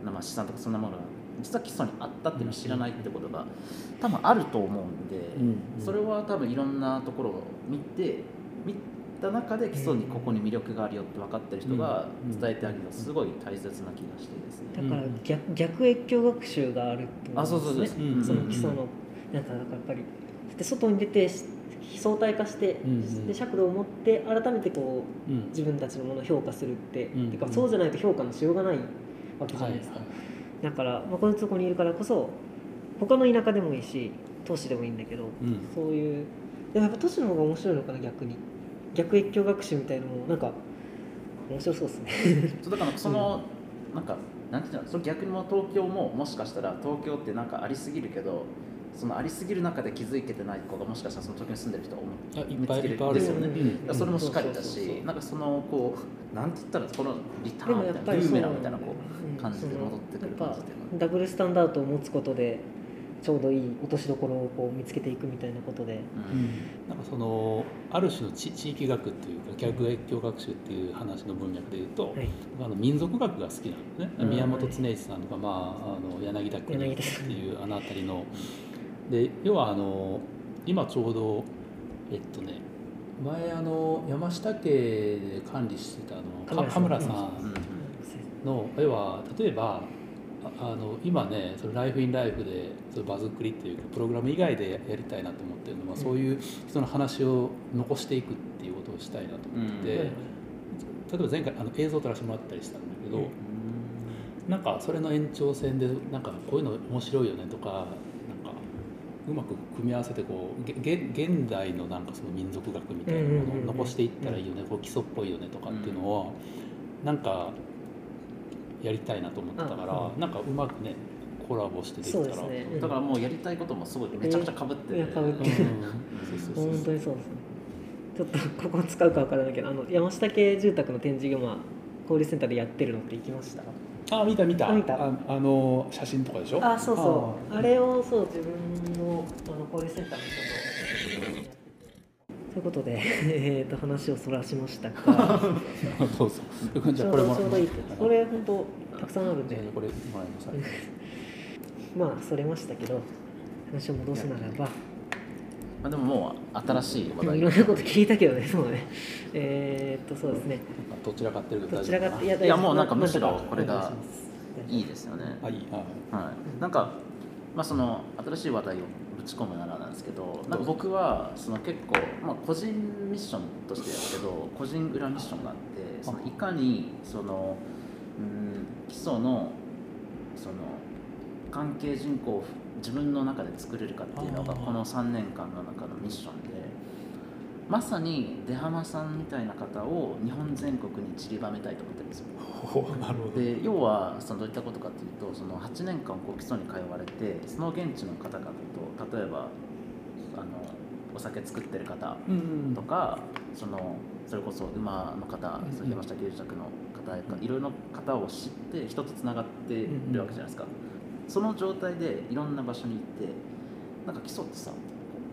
まあ、資産とかそんなものが実は基礎にあったっていうのを知らないってことが多分あると思うんで、うんそれは多分いろんなところを見て見た中で基礎にここに魅力があるよって分かってる人がうん。伝えてあげるのはすごい大切な気がしてですね。だから逆逆越境学習があると思あそうそうそうですねうんその基礎のなんかやっぱりで外に出てし相対化して、うんうん。で尺度を持って改めてこううん。自分たちのものを評価するって、うん。てかそうじゃないと評価のしようがないわけじゃないですか、だから、まあ、このとこにいるからこそ他の田舎でもいいし都市でもいいんだけど、うん。そういうでもやっぱ都市の方が面白いのかな逆に。逆越境学習みたいなのもなんか面白そうですね。そうだからその、なんかなんていうのそれ逆にもう東京ももしかしたら東京ってなんかありすぎるけどそのありすぎる中で気づけてない子がもしかしたらその時に住んでる人は思いやいっ見つけるぱいいっぱいあるですよね、うん。それもしっかりだしなんかそのこうなんて言ったらこのリタでーンみたいなブーメランみたいなこう感じで戻ってくる感じっていうのダブルスタンダードを持つことでちょうどいい落としどころをこう見つけていくみたいなことで、うん。なんかそのある種の地地域学っていうか逆越境学習っていう話の文脈でいうと、はい、僕あの民族学が好きなんですね、うん。宮本恒一さんとか、まあ、あの柳田国柳田っていうあの辺りので要はあの今ちょうどえっとね前あの山下家で管理してたあのか神村さんの要は例えばああの今ねそのライフインライフでその場作りっていうかプログラム以外でやりたいなと思ってるのは、うん。そういう人の話を残していくっていうことをしたいなと思ってて、うん。例えば前回あの映像を撮らせてもらったりしたんだけど、うん。なんかそれの延長線でなんかこういうの面白いよねとかうまく組み合わせてこうげげ現代のなんかその民族学みたいなものを残していったらいいよね、こう基礎っぽいよねとかっていうのをなんかやりたいなと思ってたから、あなんかうまくねコラボしてできたら。そうですね、だからもうやりたいこともすごいめちゃくちゃかぶってて、いや被って。うん。そうそうそう本当にそうですね。ちょっとここ使うかわからないけどあの山下家住宅の展示がまあ交流センターでやってるのって行きました。あ見た見た。あ見た。ああの写真とかでしょ？あそうそう。あれをそう自分のあの交流センターの人とということで、えー、と話をそらしましたがそうそうじちょうゃあこれも。どちょうどいいこれ本当たくさんあるんで。これもらいますはいまあそれましたけど話を戻すならば。まあ、でももう新しい話題。いろんなこと聞いたけどねそうね。えー、っとそうですね。どちらかってるけどどちらかっていやいやもうなんかむしろこれがいいいですよね。あいい。あはい、なんか、まあ、その新しい話題をぶち込むならなんですけどなんか僕はその結構、まあ、個人ミッションとしてですけど個人裏ミッションがあってそのいかにそのうん基礎のその関係人口を自分の中で作れるかっていうのがこの3年間の中のミッションでまさに出浜さんみたいな方を日本全国に散りばめたいと思ってるんですよ。で要はそのどういったことかというとその8年間こう基礎に通われてその現地の方々と例えばあのお酒作ってる方うんとか、そのそれこそ馬の方、うんそう山下芸術宅の方やいろいろな方を知って人とつながってるわけじゃないですか、その状態でいろんな場所に行ってなんか基礎ってさ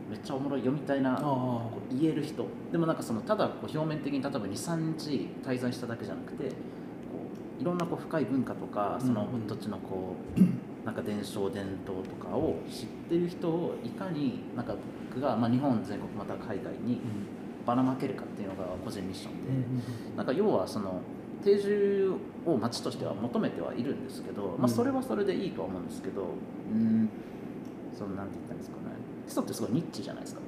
めっちゃおもろいよみたいなあこう言える人。でもなんかそのただこう表面的に例えば23日滞在しただけじゃなくてこういろんなこう深い文化とかそのうんうん。土地のこうなんか伝承伝統とかを知ってる人をいかになんか僕が、まあ、日本全国または海外にばらまけるかっていうのが個人ミッションで、なんか要はその定住を町としては求めてはいるんですけど、まあ、それはそれでいいとは思うんですけどうんそのなんて言ったんですかね。基礎ってすごいニッチじゃないですか。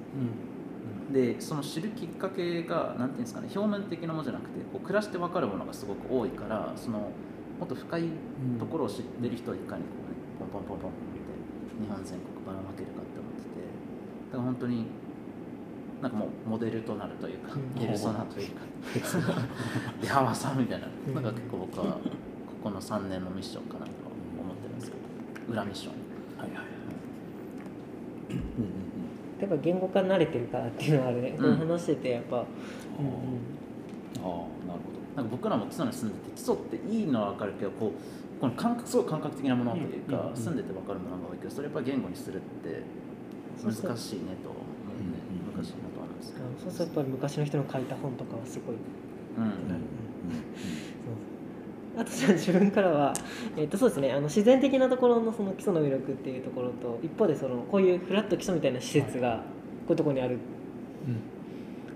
でその知るきっかけがなんていうんですかね。表面的なものじゃなくてこう暮らして分かるものがすごく多いからそのもっと深いところを知ってる人をいかにこう、ね、ポンポンポンポンって日本全国ばらまけるかって思っててだから本当になんかもうモデルとなるというか、うんペルソナというか出浜さんみたいな、うんなんか結構僕はここの3年のミッションかなと思ってるんですけど裏ミッションはいはいはいやっぱ言語化慣れてるからっていうのはあるね、うん話しててやっぱ、うんああなるほどなんか僕らも基礎に住んでて基礎っていいのは分かるけどこうこの感覚すごい感覚的なものというか、うん住んでて分かるものが多いけどそれやっぱり言語にするって難しいねと思うね、難しいなと思うんですけど、そうするとやっぱり昔の人の書いた本とかはすごい。うん。ど、あとじゃあ自分からは、えっとそうですね。あの自然的なところのその基礎の魅力っていうところと一方でそのこういうフラット基礎みたいな施設がこういうところにある。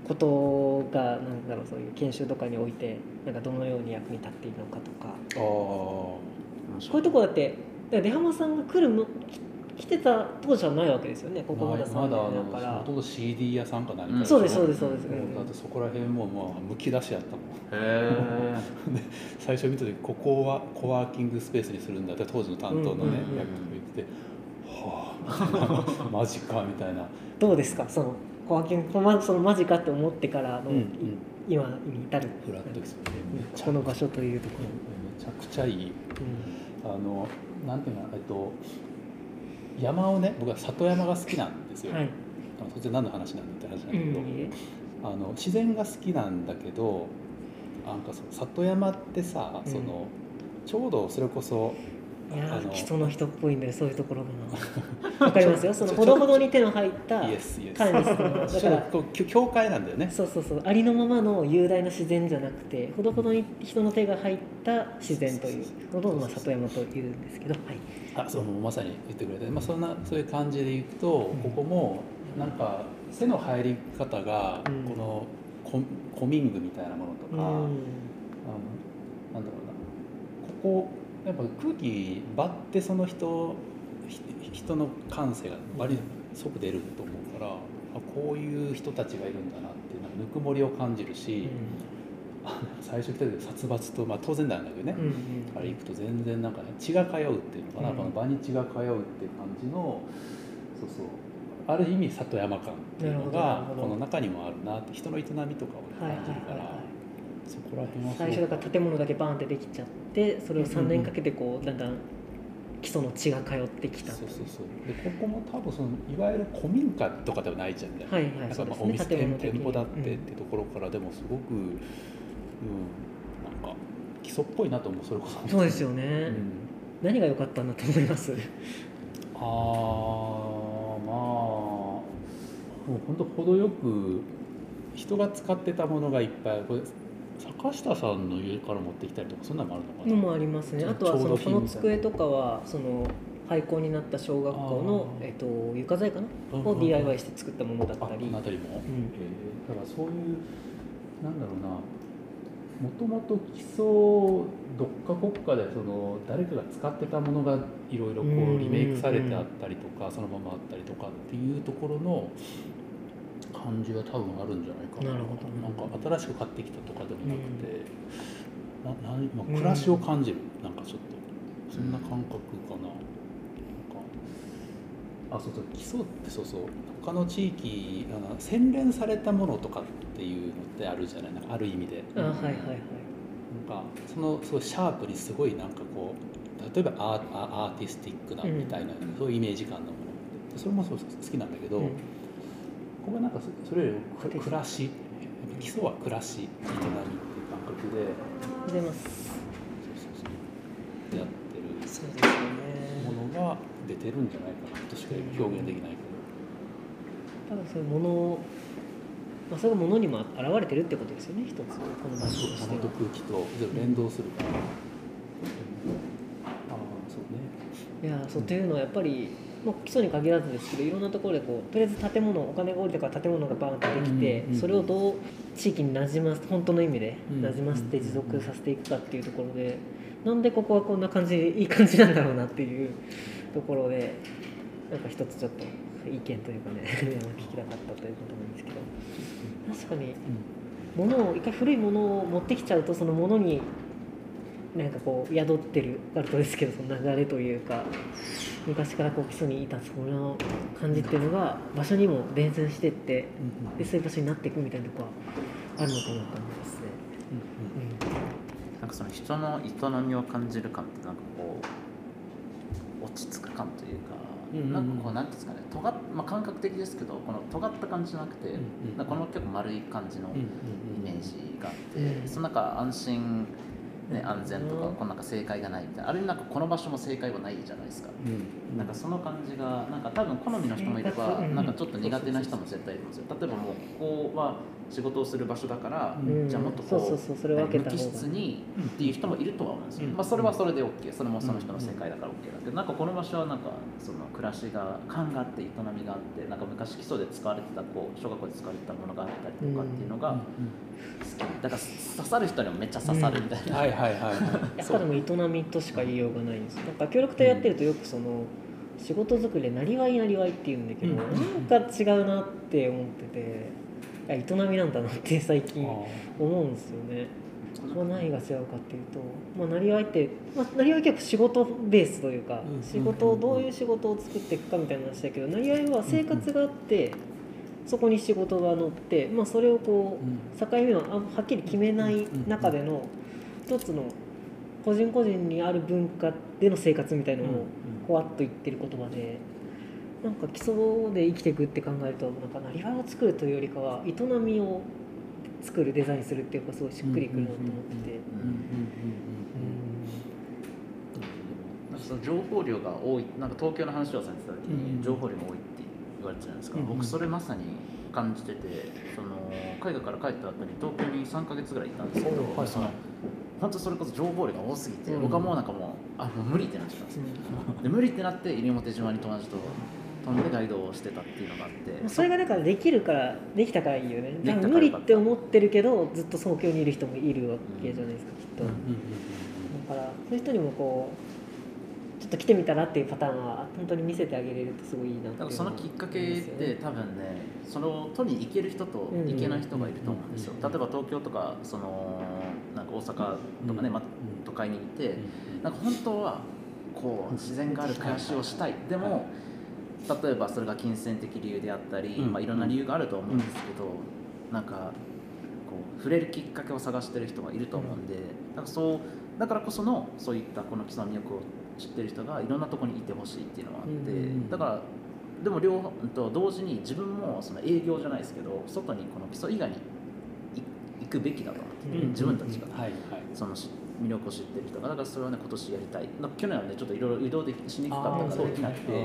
ことがなんだろうそういう研修とかにおいてなんかどのように役に立っているのかとか。あこういうところだってだ出浜さんが来るのき来てた当時はないわけですよねここまだ3まだあ年だからのほとんど CD 屋さんか何かうんそうですそうですそうです、だってそこら辺もまあむき出しやったもん。へ 最初見た時ここはコワーキングスペースにするんだって当時の担当のね、うんうんうん役が言っててはあ マジかみたいな、どうですか？そのコワーキングそのマジかって思ってからの、うんうん。今に至る。フラットですよねめちゃこの場所というとこめちゃくちゃいい。ろ、あのなんていうのえっと山をね僕は里山が好きなんですよ、はい。あのそっち何の話なんだって話なんだうけど、んいいえ。あの自然が好きなんだけどなんかその里山ってさ、うん。そのちょうどそれこそいやあのー基礎の人っぽいんでそういうところがな わかりますよ？そのほどほどに手の入ったイエスイエス管理すだから。境界なんだよね。そうそうそう。ありのままの雄大な自然じゃなくてほどほどに人の手が入った自然というのを、まあ、里山というんですけど。はい。あそうまさに言ってくれて、まあ、そんなそういう感じでいくと、うん。ここもなんか背の入り方がうん。このコ,、コミングみたいなものとか、あのうんなんだろうな。ここやっぱ空気場ってその人ひ人の感性が割り即出ると思うから、あこういう人たちがいるんだなっていうなんかぬくもりを感じるし、あ 最初来た時殺伐と、まあ、当然なんだけどね、うんうんあれ行くと全然なんかね血が通うっていうのかな、うん。この場に血が通うっていう感じのそうそうある意味里山感っていうのがこの中にもあるなって人の営みとかを感じるから、そこら辺は最初だから建物だけバーンってできちゃってそれを3年かけてこうだんだん基礎の血が通ってきた。そうそうそう。でここも多分そのいわゆる古民家とかではないじゃんね、はいはいなんかまあお店店舗だってってうんところからでもすごく、うん、なんか基礎っぽいなと思うそれこそ。そうですようね、ん。何が良かったんだと思います？あーまあもう本当程よく人が使ってたものがいっぱいこれ坂下さんの家から持ってきたりとかそんなのもあるのかな？のもありますね。あとはそのこの机とかはその廃校になった小学校のえっと床材かな？をうんうんうん。DIY して作ったものだったありこの辺りも、うん。えーだからそういうなんだろうな。もともと基礎どっか国家でその誰かが使ってたものがいろいろリメイクされてあったりとか、そのままあったりとかっていうところの感じは多分あるんじゃないかな。なるほどなんか新しく買ってきたとかでもなくて、ななんまあ、暮らしを感じる、なんかちょっとそんな感覚かな。なんかあそうそう基礎ってそうそう他の地域あの洗練されたものとかっていうのってあるじゃない？なんかある意味で。あはいはいはい。なんかそのすごいシャープにすごいなんかこう例えばアーアーティスティックなみたいな、そういうイメージ感のものって。それもそう好きなんだけど、うんここはなんかそそれより暮らし基礎は暮らし営みっていう感覚で出ますそうそうそうやってるそうですよね。ものが出てるんじゃないかなとしか表現できないけど。多分そういうものをまあ、それがものにも現れてるってことですよね。一つこの場所としてと空気と連動するから、ああそうね。いやそうというのはやっぱりもう基礎に限らずですけどいろんなところでこうとりあえず建物お金が下りてから建物がバーンとできて、うんうんそれをどう地域になじます本当の意味でうん。なじませて持続させていくかっていうところで、なんでここはこんな感じでいい感じなんだろうなっていうところでなんか一つちょっと意見というかね 聞きたかったということなんですけど。確かに物を一回古いものを持ってきちゃうとそのものになんかこう宿ってるあるとですけどその流れというか昔からこう基礎にいたその感じっていうのが場所にも伝染してってうんでそういう場所になっていくみたいなとこはあるのかなと思いますね。なんかその人の営みを感じる感ってなんかこう落ち着く感というか、なんかこうなんていうんですかね尖っ、まあ、感覚的ですけどこの尖った感じじゃなくて、うんうんなんかこの結構丸い感じのイうんメージがあって、うん。その中安心、ね、うん安全とか、このなんか正解がないみたいな。ある意味なんかこの場所も正解はないじゃないですか。うん。なんかその感じがなんか多分好みの人もいればなんかちょっと苦手な人も絶対いるんですよ。例えばもうここは仕事をする場所だから、うん。じゃあもっとそうこそうそうそれ分けた方が。無機質にっていう人もいるとは思うんですよ、うん。まあ、それはそれで OK それもその人の正解だから OK だけどなんかこの場所はなんかその暮らしが感があって営みがあってなんか昔基礎で使われてたこう小学校で使われてたものがあったりとかっていうのが好き。だから刺さる人にもめっちゃ刺さるみたいな、はいはいはいはい。やっぱでも営みとしか言いようがないんですなんか協力隊やってるとよくその仕事作りでなりわいなりわいって言うんだけど、うん。なんか違うなって思ってて営みなんだなって最近思うんですよね。まあ、何が違うかっていうと、まあ、なりわいって、まあ、なりわい結構仕事ベースというか、うん仕事をどういう仕事を作っていくかみたいな話だけどなりわいは生活があって、そこに仕事が乗って、まあ、それをこう境目をあはっきり決めない中での一つの個人個人にある文化での生活みたいなのをほわっと言ってる言葉でなんか基礎で生きていくって考えるとなんかなりわいを作るというよりかは営みを作るデザインするっていうかすごいしっくりくるなと思ってて。うん。うんうんなんかその情報量が多いなんか東京の話をされてた時うん。に情報量が多いって言われてたじゃないですか、うん。僕それまさに感じててその海外から帰った後に東京に3か月ぐらいいたんですけど、はいはい。その本当それこそ情報量が多すぎて、うん。僕はもうなんかもうあもう無理ってなっちゃったんですよ。で無理ってなって西表島に友達と飛んでガイドをしてたっていうのがあって。それがだからできるからできたからいいよね。無理って思ってるけどずっと東京にいる人もいるわけじゃないですかきっと、うんうん。だからそういう人にもこうちょっと来てみたらっていうパターンは本当に見せてあげれるとすごいいいなってそのきっかけって多分ねその都に行ける人と行けない人がいると思うんですよ。うん例えば東京とかそのなんか大阪とかね、ま都会にいてなんか本当はこう自然がある暮らしをしたい。でも例えばそれが金銭的理由であったり、うん。まあ、いろんな理由があると思うんですけどなんかこう触れるきっかけを探してる人がいると思うんでだからそうだからこそのそういったこの基礎の魅力を知ってる人がいろんなところにいてほしいっていうのがあって、うんだからでも両方と同時に自分もその営業じゃないですけど外にこの基礎以外に行くべきだと思って、うん自分たちが、そのし魅力を知ってる人がだからそれはね今年やりたい。去年はねちょっといろいろ移動できしにくかったからできなくてで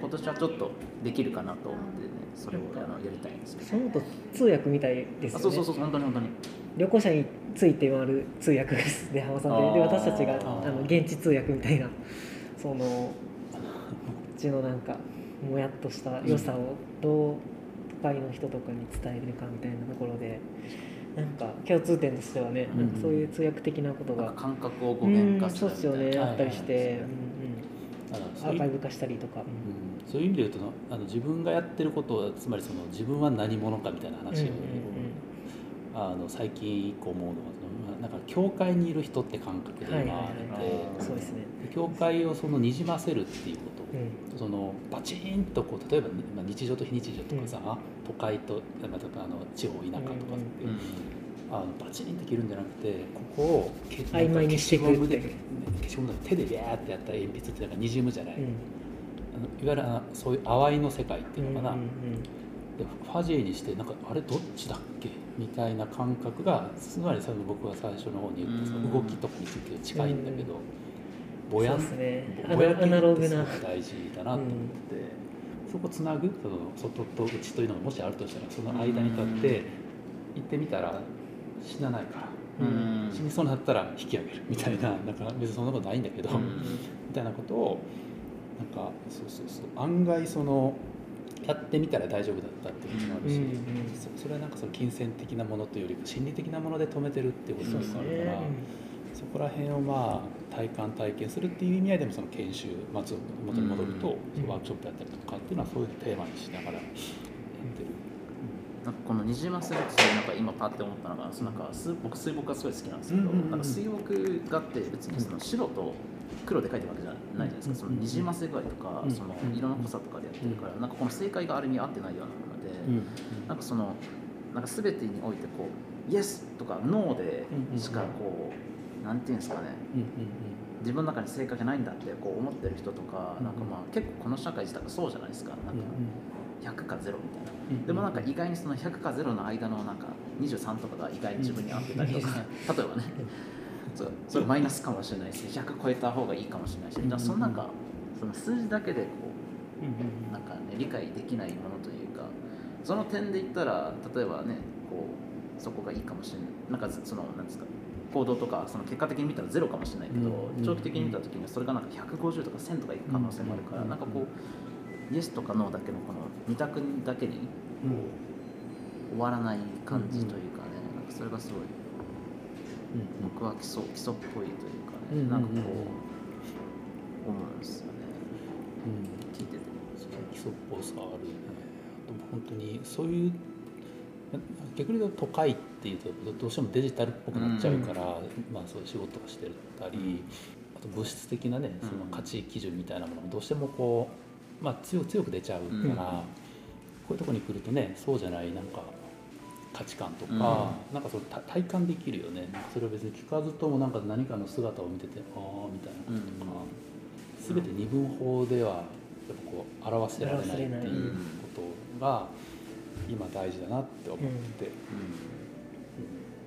今年はちょっとできるかなと思ってねそれをあのやりたいんですけど。そのと通訳みたいですよね。あそうそうそう本当に本当に。旅行者について回る通訳ですで浜さんでで私たちがあの現地通訳みたいなそのこっちのなんかもやっとした良さをどう都会の人とかに伝えるかみたいなところでなんか共通点としてはね、うんそういう通訳的なことが。感覚を語うん源化すそうですよるみたいな、ねあったりして、はいはい。うん。うんだからアそういうーカイブ化したりとか、うん。そういう意味で言うとあの自分がやってることはつまりその自分は何者かみたいな話を、あの最近一個思うのはそのなんか教会にいる人って感覚で今あはいはいはい。って、そうですね、で教会をそのにじませるっていうことうん。そのバチンとこう例えば、まあ、日常と非日常とかさ、都会と、まあ、あの地方田舎とかって、うん。あのバチンって切るんじゃなくてここをけ曖昧にしていくて。消しゴムで手でビャーってやった鉛筆ってなんかにじむじゃない、うん。あのいわゆるそういう淡いの世界っていうのかな、うんうんでファジーにしてなんかあれどっちだっけ？みたいな感覚がつまり僕が最初の方に言ったその動きとかについて近いんだけど、ぼやんそうですね。ぼぼやけアナログな。大事だなと思って、そこつなぐその外と内というのがもしあるとしたらその間に立って行ってみたら死なないから。うん。死にそうになったら引き上げるみたいななんか別にそんなことないんだけど、うん。みたいなことをなんかそうそうそう。案外そのやってみたら大丈夫だったっていうこともあるし、うんうんそそれはなんかその金銭的なものというよりか心理的なもので止めてるっていうこともあるから、ね。そこら辺をまあ体感体験するっていう意味合いでもその研修、まあ、元に戻ると、うん。ワークショップやったりとかっていうのはそういうテーマにしながらやってる。なんかこのにじませるってなんか今パッて思ったのがそのなんか水僕水墨がすごい好きなんですけど、なんか水墨画って別にその白と黒で描いてるわけじゃないじゃないですか、そのにじませ具合とか、うんその色の濃さとかでやってるから、なんかこの正解があるに合ってないようなもので、なんかそのなんか全てにおいてこうイエスとかノーでしかこう、なんていうんですかね。うんうん自分の中に正解がないんだってこう思ってる人とか、うんなんかまあ結構この社会自体がそうじゃないですか。なんか100か0みたいな。うんでもなんか意外にその100か0の間のなんか23とかが意外に自分に合ってたりとか、例えばね。そうそれマイナスかもしれないし100超えた方がいいかもしれないし、だからそのなんかその数字だけでこうなんかね理解できないものというかその点で言ったら例えばねこうそこがいいかもしれない。なんかそのなんですか行動とかその結果的に見たらゼロかもしれないけど、うん長期的に見た時にそれがなんか150とか1000とかいく可能性もあるから、うんなんかこうイエスとかノーだけのこの2択だけに終わらない感じというかね、なんかそれがすごい僕は基礎基礎っぽいというかね、うんなんかこう、うん思うんですよね。聞いてて。基礎っぽさあるよね。あと本当にそういうな逆に言うと都会っていうとどうしてもデジタルっぽくなっちゃうから、まあ、そういう仕事をしてたり、あと物質的なねその価値基準みたいなものもどうしてもこう、まあ、強強く出ちゃうから、うん。こういうところに来るとねそうじゃないなんか価値観とか、うん。なんかそれた体感できるよね。それを別に聞かずともなんか何かの姿を見ててああみたいなこととか、全て二分法ではやっぱやっぱこう表せられないっていうことが今大事だなって思って、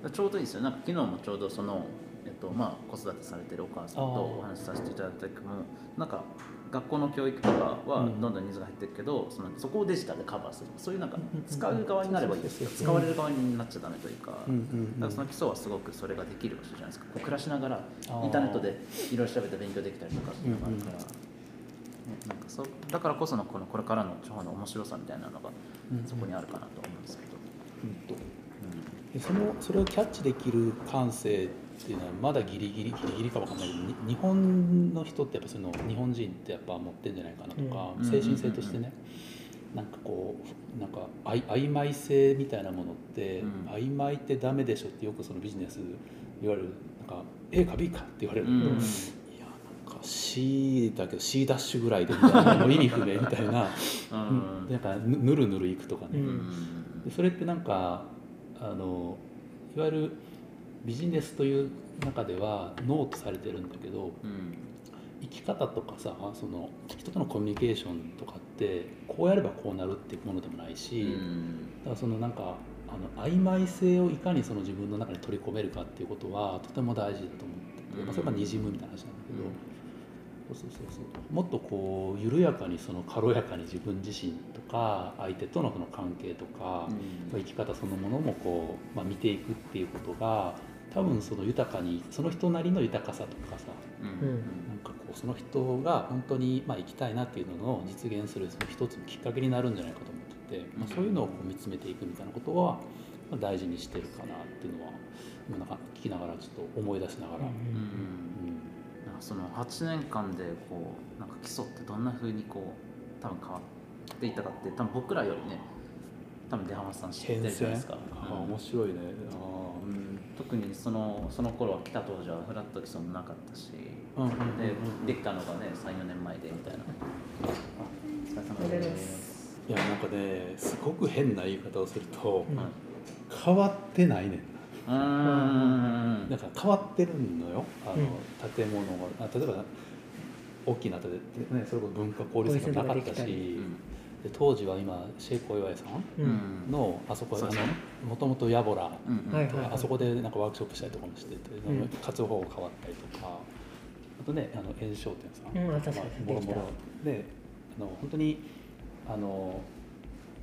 うん。ちょうどいいですよ。なんか昨日もちょうどその、えっとまあ、子育てされてるお母さんとお話しさせていただいた時もなんか学校の教育とかはうん。どんどんニーズが入ってるけど、そのそこをデジタルでカバーする。そういうなんかうん使う側になればいい。ですけど使われる側になっちゃダメというか,、うんうんうん。だからその基礎はすごくそれができる場所じゃないですか。こう暮らしながらインターネットでいろいろ調べて勉強できたりとかっていうのがあるから、うんうんね、なんかそうだからこそのこのこれからの地方の面白さみたいなのがそこにあるかなと思うんですけど。うんそのそれをキャッチできる感性っていうのはまだギリギリギリギリかわかんないけどに日本の人ってやっぱその日本人ってやっぱ持ってんじゃないかなとか、うん精神性としてね、なんかこうなんかあい曖昧性みたいなものって、うん。曖昧ってダメでしょってよくそのビジネス言われる。なんか A か B かって言われる。けど、うん C だけど C ダッシュぐらいでみたいな もう意味不明みたいな、うん。なんかぬぬるぬるいくとかね、うん。でそれってなんかあのいわゆるビジネスという中ではノートされてるんだけどうん。生き方とかさその人とのコミュニケーションとかってこうやればこうなるっていうものでもないし、だからそのなんかあの曖昧性をいかにその自分の中に取り込めるかっていうことはとても大事だと思ってて、まあ、それがにじむみたいな話なんだけど。そうそうそうそう。もっとこう緩やかにその軽やかに自分自身とか相手とのその関係とか、生き方そのものもこう、まあ、見ていくっていうことが多分その豊かにその人なりの豊かさとかさうん。うんなんかこうその人が本当にまあ生きたいなっていうのを実現するその一つのきっかけになるんじゃないかと思ってて、まあ、そういうのをこう見つめていくみたいなことは、まあ、大事にしてるかなっていうのは今なんか聞きながらちょっと思い出しながら。うんうんその8年間でこうなんか基礎ってどんなふうにこう多分変わっていったかって多分僕らよりね多分出浜さん知ってるじゃないですか、うん。面白いね。あうん。特にそのその頃は来た当時はフラット基礎もなかったし、あうん。でできたのがね34年前でみたいな。あお疲れ様でです。すいやなんかねすごく変な言い方をすると、うん。変わってないね。んうーんだから変わってるのよ。あの、うん。建物が。あ例えば大きな建て、ね、それこそ文化交流センターなかったし。で当時は今シェイコイワイさんのあそこもともとヤボラ。うんはいはいあそこでなんかワークショップしたりとかもしてて、うん。活用方法変わったりとか。あとねあの炎商店さん、うんあ確かにまあもろもろ。であの本当にあの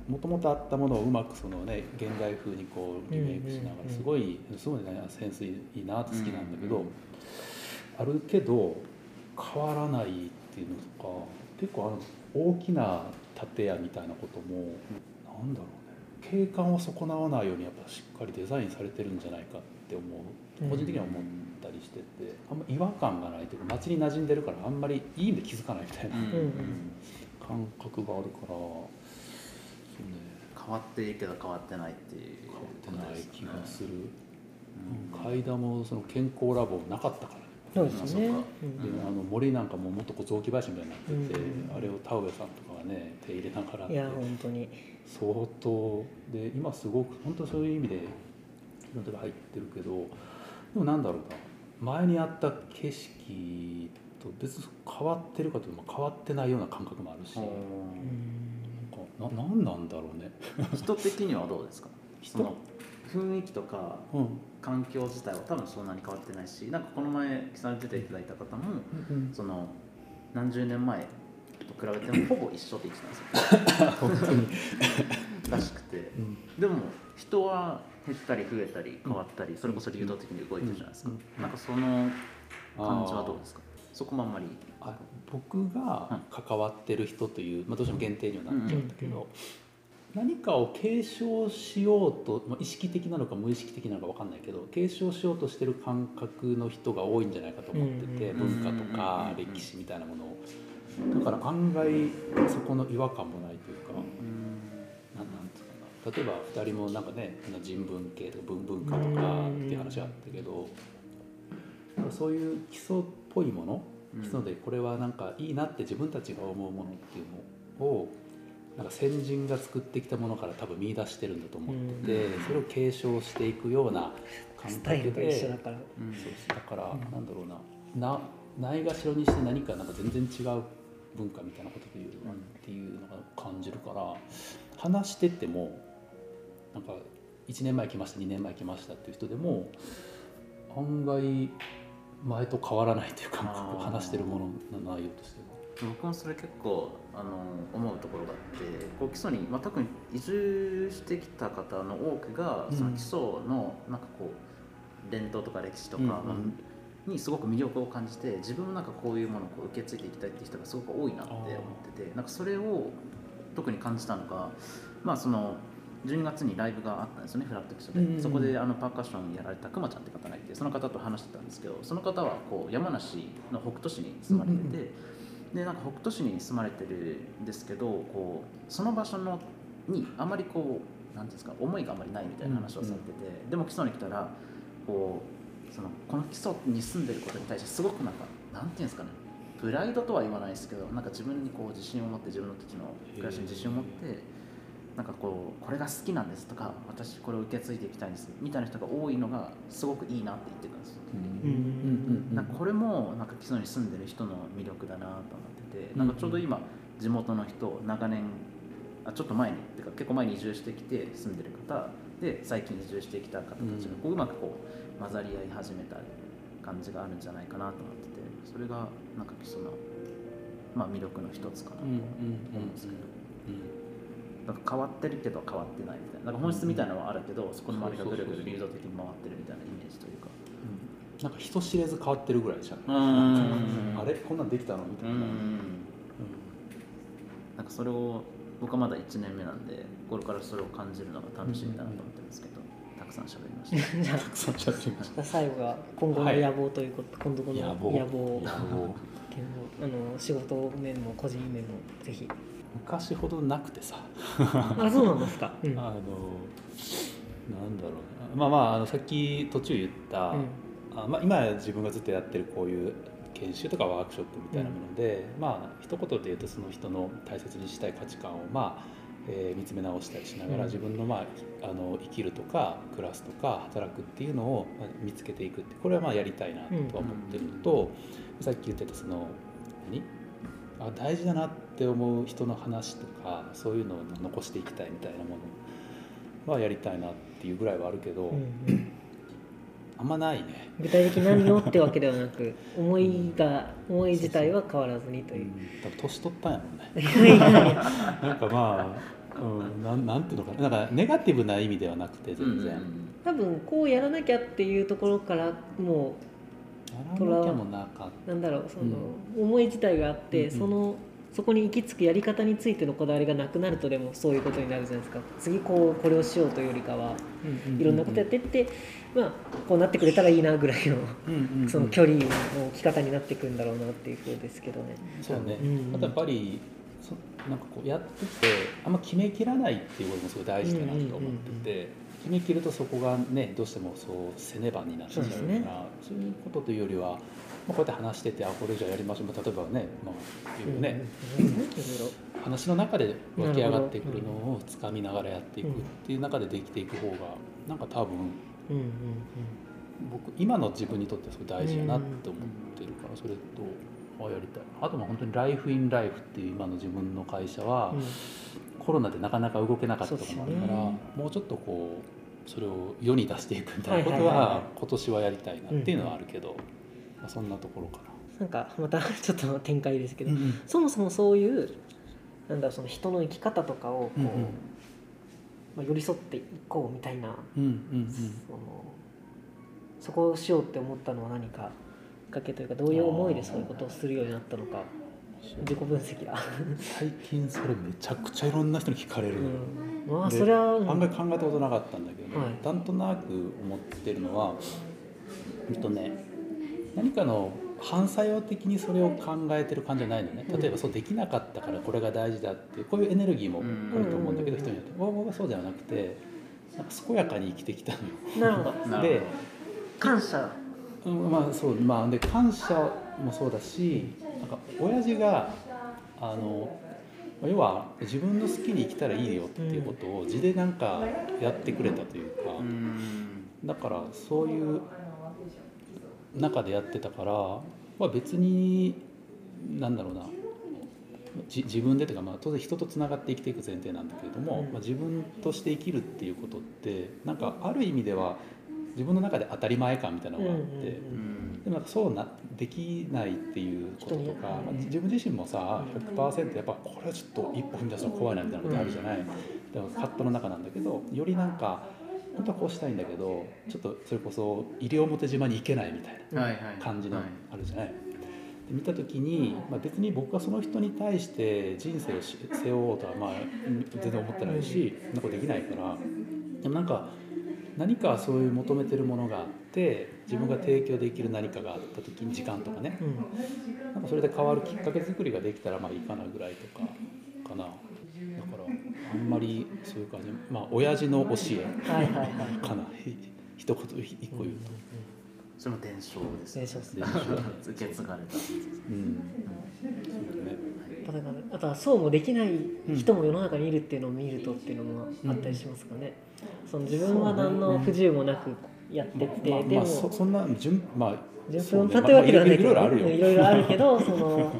もともとあったものをうまくそのね現代風にこうリメイクしながらすごいすごいねセンスいいなって好きなんだけど、うんあるけど変わらないっていうのとか結構あの大きな建屋みたいなこともなんだろうね。景観を損なわないようにやっぱしっかりデザインされてるんじゃないかって思う。個人的には思ったりしててあんま違和感がないというか街に馴染んでるからあんまりいい意味で気づかないみたいな感覚があるから変わっていいけど変わってないっていう。変わってない気がする、うん。階段もその健康ラボなかったから。ねそうですね。まあの森なんかももっとこう雑木林みたいになってて、うん。あれを田植えさんとかがね手入れながらいや本当に。相当で今すごく本当そういう意味でいろんなとこ入ってるけどでもなんだろうな。前にあった景色と別に変わってるかというと変わってないような感覚もあるし、うん。かななんなんだろうね。人的にはどうですか？人？その雰囲気とかうん。環境自体は多分そんなに変わってないしなんかこの前木さんに出ていただいた方もその何十年前と比べてもほぼ一緒って言ってたんですよ。本当に、らしくて。うん。でも人は減ったり増えたり変わったりそれこそ流動的に動いてるじゃないですか。うんうんなんかその感じはどうですか？そこもあんまり。あ僕が関わってる人という、まあ、どうしても限定にはなっちゃうんだけど、うん何かを継承しようと、まあ、意識的なのか無意識的なのか分かんないけど継承しようとしてる感覚の人が多いんじゃないかと思ってて、うん文化とかうん歴史みたいなものを。だから案外そこの違和感もないというか、なんなんつうかな。例えば2人もなんかね人文系とか文文化とかっていう話があったけど、そういう基礎っぽいもの基礎でこれはなんかいいなって自分たちが思うものっていうのをなんか先人が作ってきたものから多分見出してるんだと思ってて、うん。それを継承していくような感覚で一緒だから。だから、うん。なんだろうな。なないがしろにして何かなんか全然違う文化みたいなことで言うっていうのが感じるから話しててもなんか1年前来ました2年前来ましたっていう人でも案外前と変わらないというか話してるものの内容としては。僕もそれ結構あの思うところがあってこう基礎に、まあ、特に移住してきた方の多くが、うん。その基礎のなんかこう伝統とか歴史とか、うんまあにすごく魅力を感じて自分もなんかこういうものをこう受け継いでいきたいっていう人がすごく多いなって思っててなんかそれを特に感じたのが、まあ、その12月にライブがあったんですよねフラット基礎で、うんうんうん。そこであのパーカッションやられたくまちゃんって方がいてその方と話してたんですけどその方はこう山梨の北杜市に住まれてて、うんうんでなんか北杜市に住まれてるんですけどこうその場所のにあまりこうなんていうんですか思いがあまりないみたいな話をされてて、でも基礎に来たらこうそのこの基礎に住んでることに対してすごくなんかなんていうんですかねプライドとは言わないですけどなんか自分にこう自信を持って自分の時の暮らしに自信を持ってなんかこうこれが好きなんですとか私これを受け継いでいきたいんですみたいな人が多いのがすごくいいなって言ってくるんですよ。うんなんかこれもなんか基礎に住んでる人の魅力だなと思っててなんかちょうど今地元の人長年あちょっと前にっていうか結構前に移住してきて住んでる方で最近移住してきた方たちがこううまくこう混ざり合い始めた感じがあるんじゃないかなと思っててそれがなんか基礎の、まあ、魅力の一つかなと思うんですけど。なんか変わってるけど変わってないみたいな。なんか本質みたいなのはあるけど、そこの周りがぐるぐる流動的に回ってるみたいなイメージというか。なんか人知れず変わってるぐらいじゃんうん。あれ？こんなんできたの？みたいな、なんかそれを僕はまだ1年目なんでこれからそれを感じるのが楽しみだなと思ってるんですけど、たくさん喋りました。じゃあた。くさんしゃべりました。最後が今後の野望ということ、今後の野望。野望。野望。あの仕事面も個人面もぜひ昔ほどなくてさ。あそうなんですか、うん。あのなんだろうな。まあまああのさっき途中言った、うん。あまあ、今自分がずっとやってるこういう研修とかワークショップみたいなもので、まあ一言で言うとその人の大切にしたい価値観をまあ、えー見つめ直したりしながら、うん。自分の,、まあ、あの生きるとか暮らすとか働くっていうのをまあ見つけていくってこれはまあやりたいなとは思ってるのと、さっき言ってたその何？あ大事だなって思う人の話とかそういうのを残していきたいみたいなものはやりたいなっていうぐらいはあるけど、うんうん。あんまないね。具体的に何をってわけではなく 思いが思い自体は変わらずにという、多分年取ったんやもんね。なんかまあ、うん、なんなんていうのかな、なんかネガティブな意味ではなくて全然。や多分こうやらなきゃっていうところからもらなきゃもなかっうなんだろうその思い自体があって、うんうん。そのそこに行き着くやり方についてのこだわりがなくなるとでもそういうことになるじゃないですか。次こうこれをしようというよりかはた。いろんなことやってって、まあこうなってくれたらいいなぐらいのその距離の置き方になっていくんだろうなっていうふうですけどね。そうね、うんあとやっぱりそなんかこうやっててあんま決めきらないっていうこともすごい大事だなと思ってて、決めきるとそこがねどうしてもそうせねばになっちゃうからそうですね。そういうことというよりは、まあ、こうやって話しててあこれじゃあやりましょう、まあ、例えばね,、まあいうね、話の中で湧き上がってくるのをつかみながらやっていくっていう中でできていく方がなんか多分僕今の自分にとってはすごい大事やなって思ってるから、それとあやりたい。あとまあ本当にライフインライフっていう今の自分の会社は、コロナでなかなか動けなかったところもあるから、もうちょっとこうそれを世に出していくみたいなことは今年はやりたいなっていうのはあるけど、まあ、そんなところかな。んかまた ちょっと展開ですけど、な。そもそもそういうなんだろうその人の生き方とかをこう、うんうん。まあ、寄り添っていこうみたいな、うんうんそのそこをしようって思ったのは何かきっかけというかどういう思いでそういうことをするようになったのか自己分析だ、最近それめちゃくちゃいろんな人に聞かれる、うん、まあでそれは案外考えたことなかったんだけど、はい。なんとなく思ってるのはうんとね何かの反作用的にそれを考えてる感じじゃないのね。うん。例えばそうできなかったからこれが大事だっていうこういうエネルギーもあると思うんだけど、うん人によって。僕はそうではなくてなんか健やかに生きてきたの。よ。なるほど。なるで感謝。うんまあそうまあで感謝もそうだしなんか親父があの要は自分の好きに生きたらいいよっていうことを字でなんかやってくれたというか、うん。だからそういう中でやってたから、まあ、別になんだろうな。じ自分でというか、まあ、当然人とつながって生きていく前提なんだけれども、うん。まあ、自分として生きるっていうことってなんかある意味では自分の中で当たり前感みたいなのがあって。でもなんかそうなできないっていうこととか、まあうん自分自身もさ100%やっぱこれはちょっと一歩踏み出すの怖いなみたいなことあるじゃない、でも葛藤の中なんだけどよりなんか本当はこうしたいんだけどちょっとそれこそ西表島に行けないみたいな感じのはい。あるじゃない、で見た時に、まあ、別に僕はその人に対して人生をし背負おうとはまあうん全然思ってないしそんなことできないからでもなんか何かそういう求めてるものがあって自分が提供できる何かがあった時に時間とかね。うん。なんかそれで変わるきっかけ作りができたらまあいいかなぐらいとかかなだからあんまりそういう感じ。まあ親父の教え。はいはいはいかな。ひ一言一個言うと。それも伝承です伝承です伝承。受け継がれた。うん。そうだね。だからあとはそうもできない人も世の中にいるっていうのを見るとっていうのもあったりしますかね、その自分は何の不自由もなくやってって、まあでも、まあそそんな順まあ順風を立てるわけではないけど、いろいろあるよいろいろあるけどその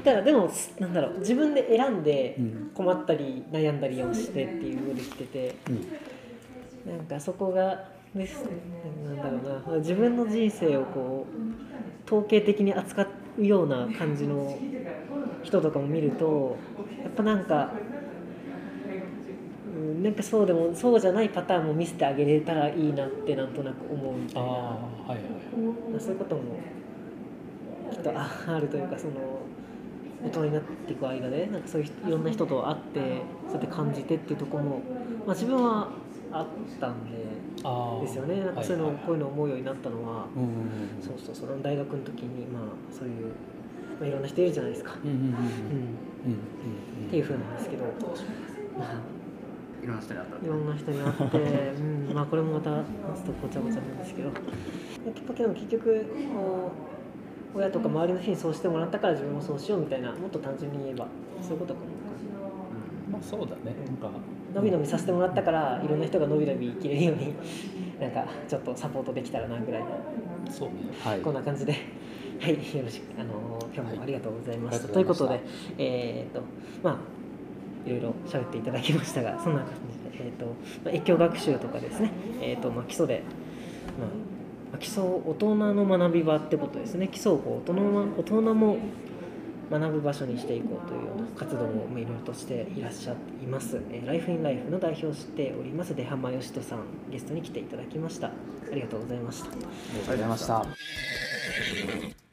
たらでもなんだろう自分で選んでうん。困ったり悩んだりをしてっていうのできててうん。なんかそこがですなんだろうな自分の人生をこう統計的に扱うような感じの人とかも見るとやっぱなんか。うんなんかそうでもそうじゃないパターンも見せてあげれたらいいなってなんとなく思うみたいな。はいはいそういうこともきっとああるというかその大人になっていく間でなんかそういう人いろんな人と会ってそうやって感じてっていうところも、まあ、自分はあったんでですよね。なんかそういうの、はいはい。こういうのを思うようになったのは、うんうんうんそうそうその大学の時にまあそういう、まあ、いろんな人いるじゃないですか、うんうんうんうん。うん、うんうんっていうふうなんですけど、まあ、いろんな人に会ったいろんな人に会って、うん、まあこれもまた話すとごちゃごちゃなんですけど。きっかけでも結局こう親とか周りの人にそうしてもらったから自分もそうしようみたいなもっと単純に言えばそういうことかもまあそうだね。なんか。伸び伸びさせてもらったからいろんな人が伸び伸び生きれるように なんかちょっとサポートできたらなぐらいの。そうね。はい。こんな感じで。はい、よろしく、あの今日もありがとうございました。はいということでえっ、と、まあ、いろいろ喋っていただきましたが、そんな感じで、えっ、と、まあ、越境学習とかですね、えっ、と、まあ、基礎で、まあ、まあ基礎大人の学び場ってことですね。基礎を大人も大人も学ぶ場所にしていこうというような活動をいろいろとしていらっしゃいます。えーライフインライフの代表をしております出浜義人さんゲストに来ていただきました。ありがとうございました。ありがとうございました